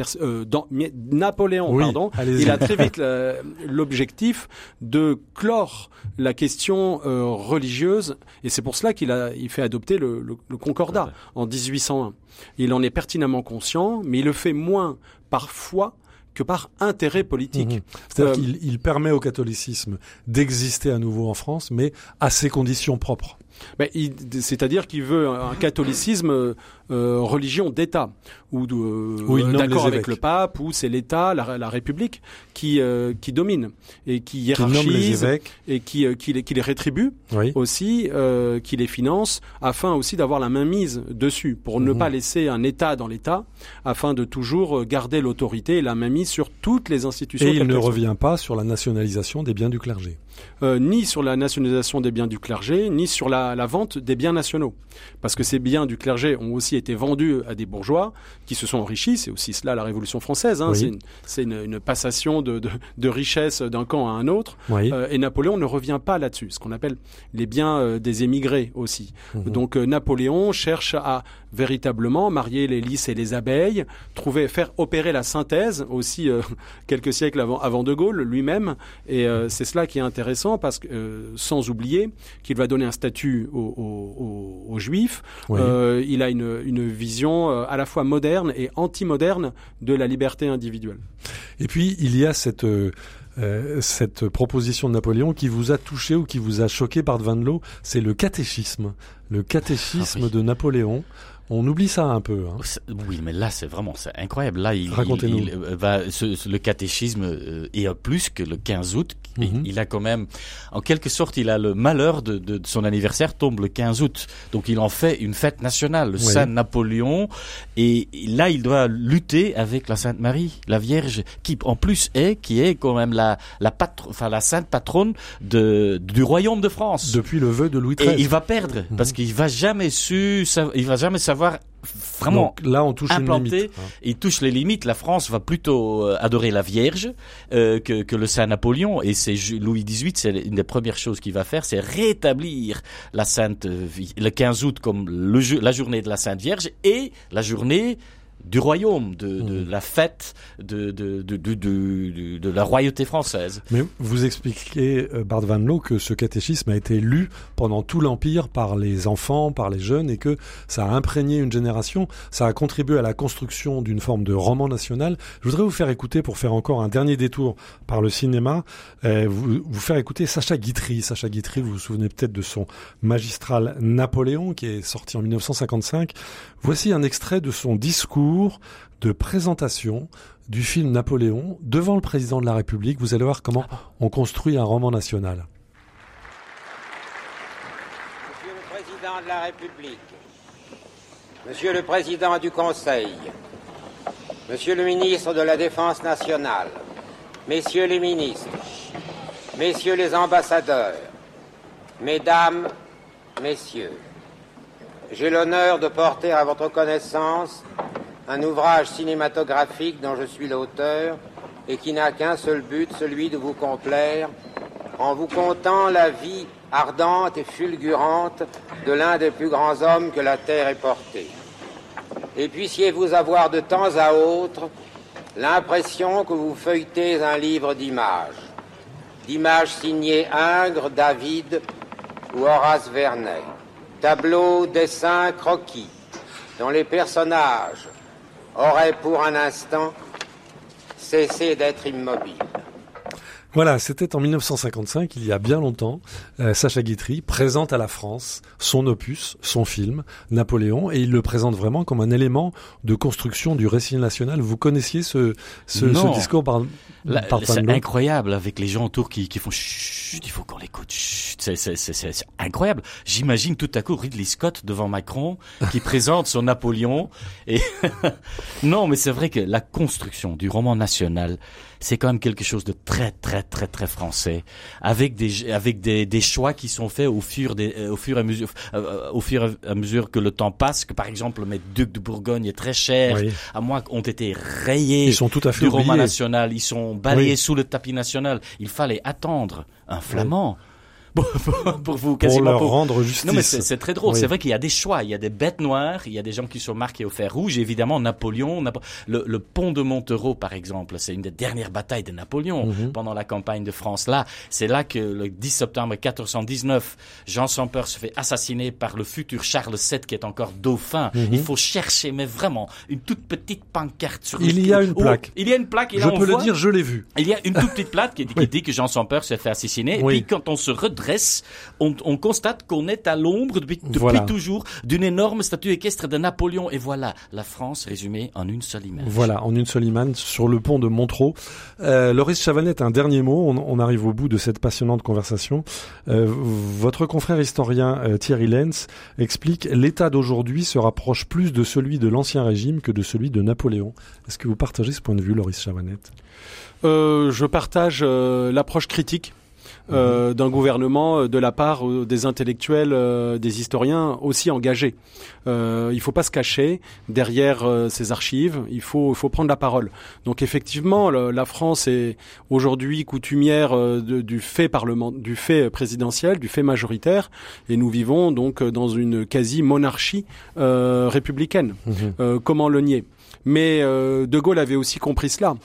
S8: dans Napoléon,
S3: Oui,
S8: pardon, il a très vite l'objectif de clore la question euh, religieuse, et c'est pour cela qu'il a il fait adopter le, le- le Concordat en 1801. Il en est pertinemment conscient, mais il le fait moins par foi que par intérêt politique.
S3: Mhm. C'est-à-dire
S8: Euh,
S3: qu'il il permet au catholicisme d'exister à nouveau en France, mais à ses conditions propres.
S8: Ben, il- C'est-à-dire qu'il veut un catholicisme euh, euh, religion d'État, ou de-
S3: Où il
S8: euh, d'accord avec le pape, où c'est l'État, la, la République, qui, euh, qui domine et qui hiérarchise et qui, euh, qui, les, qui les rétribue
S3: Oui.
S8: aussi, euh, qui les finance, afin aussi d'avoir la main mise dessus, pour ne
S3: Mhm.
S8: pas laisser un État dans l'État, afin de toujours garder l'autorité et la main mise sur toutes les institutions.
S3: Et il ne revient pas sur la nationalisation des biens du clergé.
S8: Euh, ni sur la nationalisation des biens du clergé, ni sur la, la vente des biens nationaux. Parce que ces biens du clergé ont aussi été vendus à des bourgeois qui se sont enrichis. C'est aussi cela la Révolution française. Hein.
S3: Oui.
S8: C'est une, c'est une, une passation de, de, de richesses d'un camp à un autre.
S3: Oui.
S8: Euh, et Napoléon ne revient pas là-dessus, ce qu'on appelle les biens euh, des émigrés aussi.
S3: Mhm.
S8: Donc Napoléon cherche à véritablement marier les lys et les abeilles, trouver, faire opérer la synthèse aussi quelques siècles avant, avant De Gaulle lui-même. Et c'est cela qui est intéressant parce que, euh, sans oublier qu'il va donner un statut aux, aux- aux- aux Juifs.
S3: Oui.
S8: Euh, il a une, une vision euh, à la fois moderne et anti-moderne de la liberté individuelle.
S3: Et puis, il y a cette, euh, cette proposition de Napoléon qui vous a touché ou qui vous a choqué par Van Loo, c'est le catéchisme. Le catéchisme
S4: Ah oui.
S3: de Napoléon. On oublie ça un peu. Hein.
S4: Oui, mais là, c'est vraiment c'est incroyable. Là, il,
S3: Racontez-nous.
S4: il- il, va, ce- ce- le catéchisme euh, est à plus que le 15 août. Il-
S3: Mhm.
S4: Il a quand même, en quelque sorte, il a le malheur de, de, de son anniversaire tombe le 15 août. Donc, il en fait une fête nationale, le
S3: Oui.
S4: Saint Napoléon. Et là, il doit lutter avec la Sainte Marie, la Vierge, qui en plus est, qui est quand même la, la patro, enfin la sainte patronne de, du royaume de France.
S3: Depuis le vœu de Louis
S4: Et
S3: XIII.
S4: il va perdre
S3: Mhm.
S4: parce qu'il va jamais su, il va jamais savoir vraiment
S3: Donc là, on touche une
S4: implanté.
S3: limite. hein.
S4: Il touche les limites. La France va plutôt euh, adorer la Vierge euh, que, que le Saint Napoléon. Et c'est Louis XVIII, c'est une des premières choses qu'il va faire, c'est rétablir la Sainte le 15 août comme le, la journée de la Sainte Vierge et la journée du royaume, de, de la fête de, de, de, de, de, de la royauté française.
S3: Mais vous expliquez, euh, Bart Van Loo, que ce catéchisme a été lu pendant tout l'Empire par les enfants, par les jeunes, et que ça a imprégné une génération, ça a contribué à la construction d'une forme de roman national. Je voudrais vous faire écouter, pour faire encore un dernier détour par le cinéma, euh, vous, vous faire écouter Sacha Guitry. Sacha Guitry, vous vous souvenez peut-être de son magistral Napoléon, qui est sorti en 1955. Voici un extrait de son discours de présentation du film Napoléon devant le président de la République. Vous allez voir comment on construit un roman national.
S13: Monsieur le Président de la République, Monsieur le Président du Conseil, Monsieur le Ministre de la Défense nationale, Messieurs les ministres, Messieurs les ambassadeurs, Mesdames, Messieurs, j'ai l'honneur de porter à votre connaissance un ouvrage cinématographique dont je suis l'auteur et qui n'a qu'un seul but, celui de vous complaire, en vous contant la vie ardente et fulgurante de l'un des plus grands hommes que la terre ait porté. Et puissiez-vous avoir de temps à autre l'impression que vous feuilletez un livre d'images, d'images signées Ingres, David ou Horace Vernet, tableaux, dessins, croquis, dont les personnages aurait pour un instant cessé d'être immobile.
S3: Voilà, c'était en 1955, il y a bien longtemps. Euh, Sacha Guitry présente à la France son opus, son film, Napoléon, et il le présente vraiment comme un élément de construction du récit national. Vous connaissiez ce, ce, ce discours par, par
S4: C'est incroyable avec les gens autour qui, qui font chut, il faut qu'on l'écoute. C'est incroyable. J'imagine tout à coup Ridley Scott devant Macron qui présente son Napoléon. Et non, mais c'est vrai que la construction du roman national, c'est quand même quelque chose de très très très très français, avec des avec des, des choix qui sont faits au fur des euh, au fur et à mesure euh, au fur et à mesure que le temps passe. Que par exemple, mes ducs de Bourgogne est très cher, à moi ont été rayés
S3: Ils sont tout à fait
S4: du roman national. Ils sont balayés sous le tapis national. Il fallait attendre un flamand pour, vous quasiment
S3: pour leur rendre justice.
S4: Non mais c'est très drôle. C'est vrai qu'il y a des choix. Il y a des bêtes noires. Il y a des gens qui sont marqués au fer rouge. Évidemment, Napoléon, le, le, pont de Montereau, par exemple, c'est une des dernières batailles de Napoléon
S3: Mhm.
S4: pendant la campagne de France. Là, c'est là que le 10 septembre 1419, Jean sans peur se fait assassiner par le futur Charles VII qui est encore dauphin.
S3: Mhm.
S4: Il faut chercher, mais vraiment, une toute petite pancarte sur
S3: Il y a une
S4: Oh,
S3: plaque.
S4: il y a une plaque. Et
S3: Je
S4: on
S3: peux le dire, je l'ai vu.
S4: il y a une toute petite plaque qui, qui dit que Jean sans peur s'est fait assassiner.
S3: Oui.
S4: Et puis quand on se redresse, on, on constate qu'on est à l'ombre depuis, depuis
S3: Voilà.
S4: toujours d'une énorme statue équestre de Napoléon. Et voilà, la France résumée en une seule image.
S3: Voilà, en une seule image sur le pont de Montreux. Euh, Loris Chavanette, un dernier mot. On, on arrive au bout de cette passionnante conversation. Euh, votre confrère historien euh, Thierry Lenz explique l'état d'aujourd'hui se rapproche plus de celui de l'ancien régime que de celui de Napoléon. Est-ce que vous partagez ce point de vue, Loris Chavanette?
S8: Euh, je partage euh, l'approche critique. Euh, d'un gouvernement euh, de la part euh, des intellectuels, euh, des historiens aussi engagés. Euh, il faut pas se cacher derrière euh, ces archives. Il faut, il faut prendre la parole. Donc effectivement, le- la France est aujourd'hui coutumière euh, de- du fait parlement, du fait présidentiel, du fait majoritaire, et nous vivons donc dans une quasi monarchie euh, républicaine. Euh, comment le nier? Mais euh, De Gaulle avait aussi compris cela.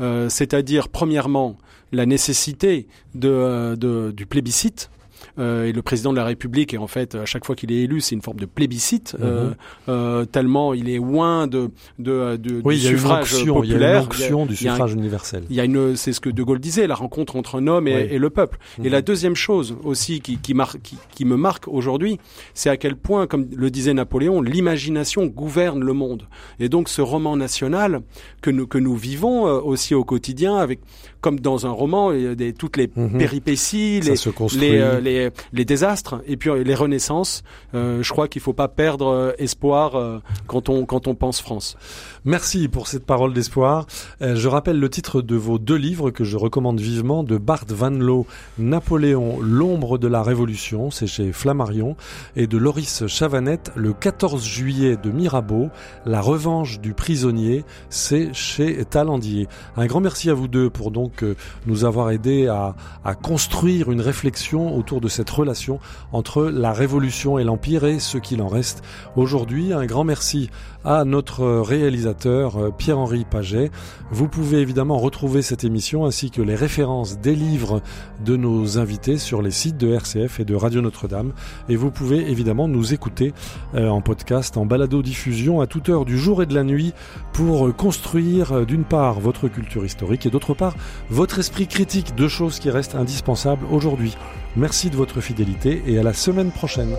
S8: Euh, c'est-à-dire premièrement la nécessité de, euh, de- du plébiscite. Euh, et le président de la République, et en fait, à chaque fois qu'il est élu, c'est une forme de plébiscite, euh, euh, tellement il est loin de, de, de
S3: Oui,
S8: du suffrage
S3: onction, il y a une
S8: populaire.
S3: du
S8: un-
S3: suffrage universel.
S8: il y a une, c'est ce que De Gaulle disait, la rencontre entre un homme et,
S3: Oui.
S8: et le peuple. Et
S3: Mhm.
S8: la deuxième chose aussi qui, qui, mar- qui, qui me marque aujourd'hui, c'est à quel point, comme le disait Napoléon, l'imagination gouverne le monde. Et donc ce roman national que nous, que nous vivons euh, aussi au quotidien, avec comme dans un roman, il y a des, toutes les
S3: Mhm.
S8: péripéties, les, les, euh, les, les désastres et puis euh, les renaissances. Euh, je crois qu'il faut pas perdre espoir quand on quand on pense France.
S3: Merci pour cette parole d'espoir. Je rappelle le titre de vos deux livres que je recommande vivement de Bart Van Loo, Napoléon, l'ombre de la Révolution, c'est chez Flammarion, et de Loris Chavanette, le 14 juillet de Mirabeau, La revanche du prisonnier, c'est chez Talandier. Un grand merci à vous deux pour donc euh, nous avoir aidé à, à construire une réflexion autour de cette relation entre la Révolution et l'Empire et ce qu'il en reste aujourd'hui. Un grand merci à notre réalisateur euh, Pierre-Henri Paget. Vous pouvez évidemment retrouver cette émission ainsi que les références des livres de nos invités sur les sites de RCF et de Radio Notre-Dame. Et vous pouvez évidemment nous écouter euh, en podcast, en balado-diffusion à toute heure du jour et de la nuit pour construire euh, d'une part votre culture historique et d'autre part votre esprit critique, deux choses qui restent indispensables aujourd'hui. Merci de votre fidélité et à la semaine prochaine.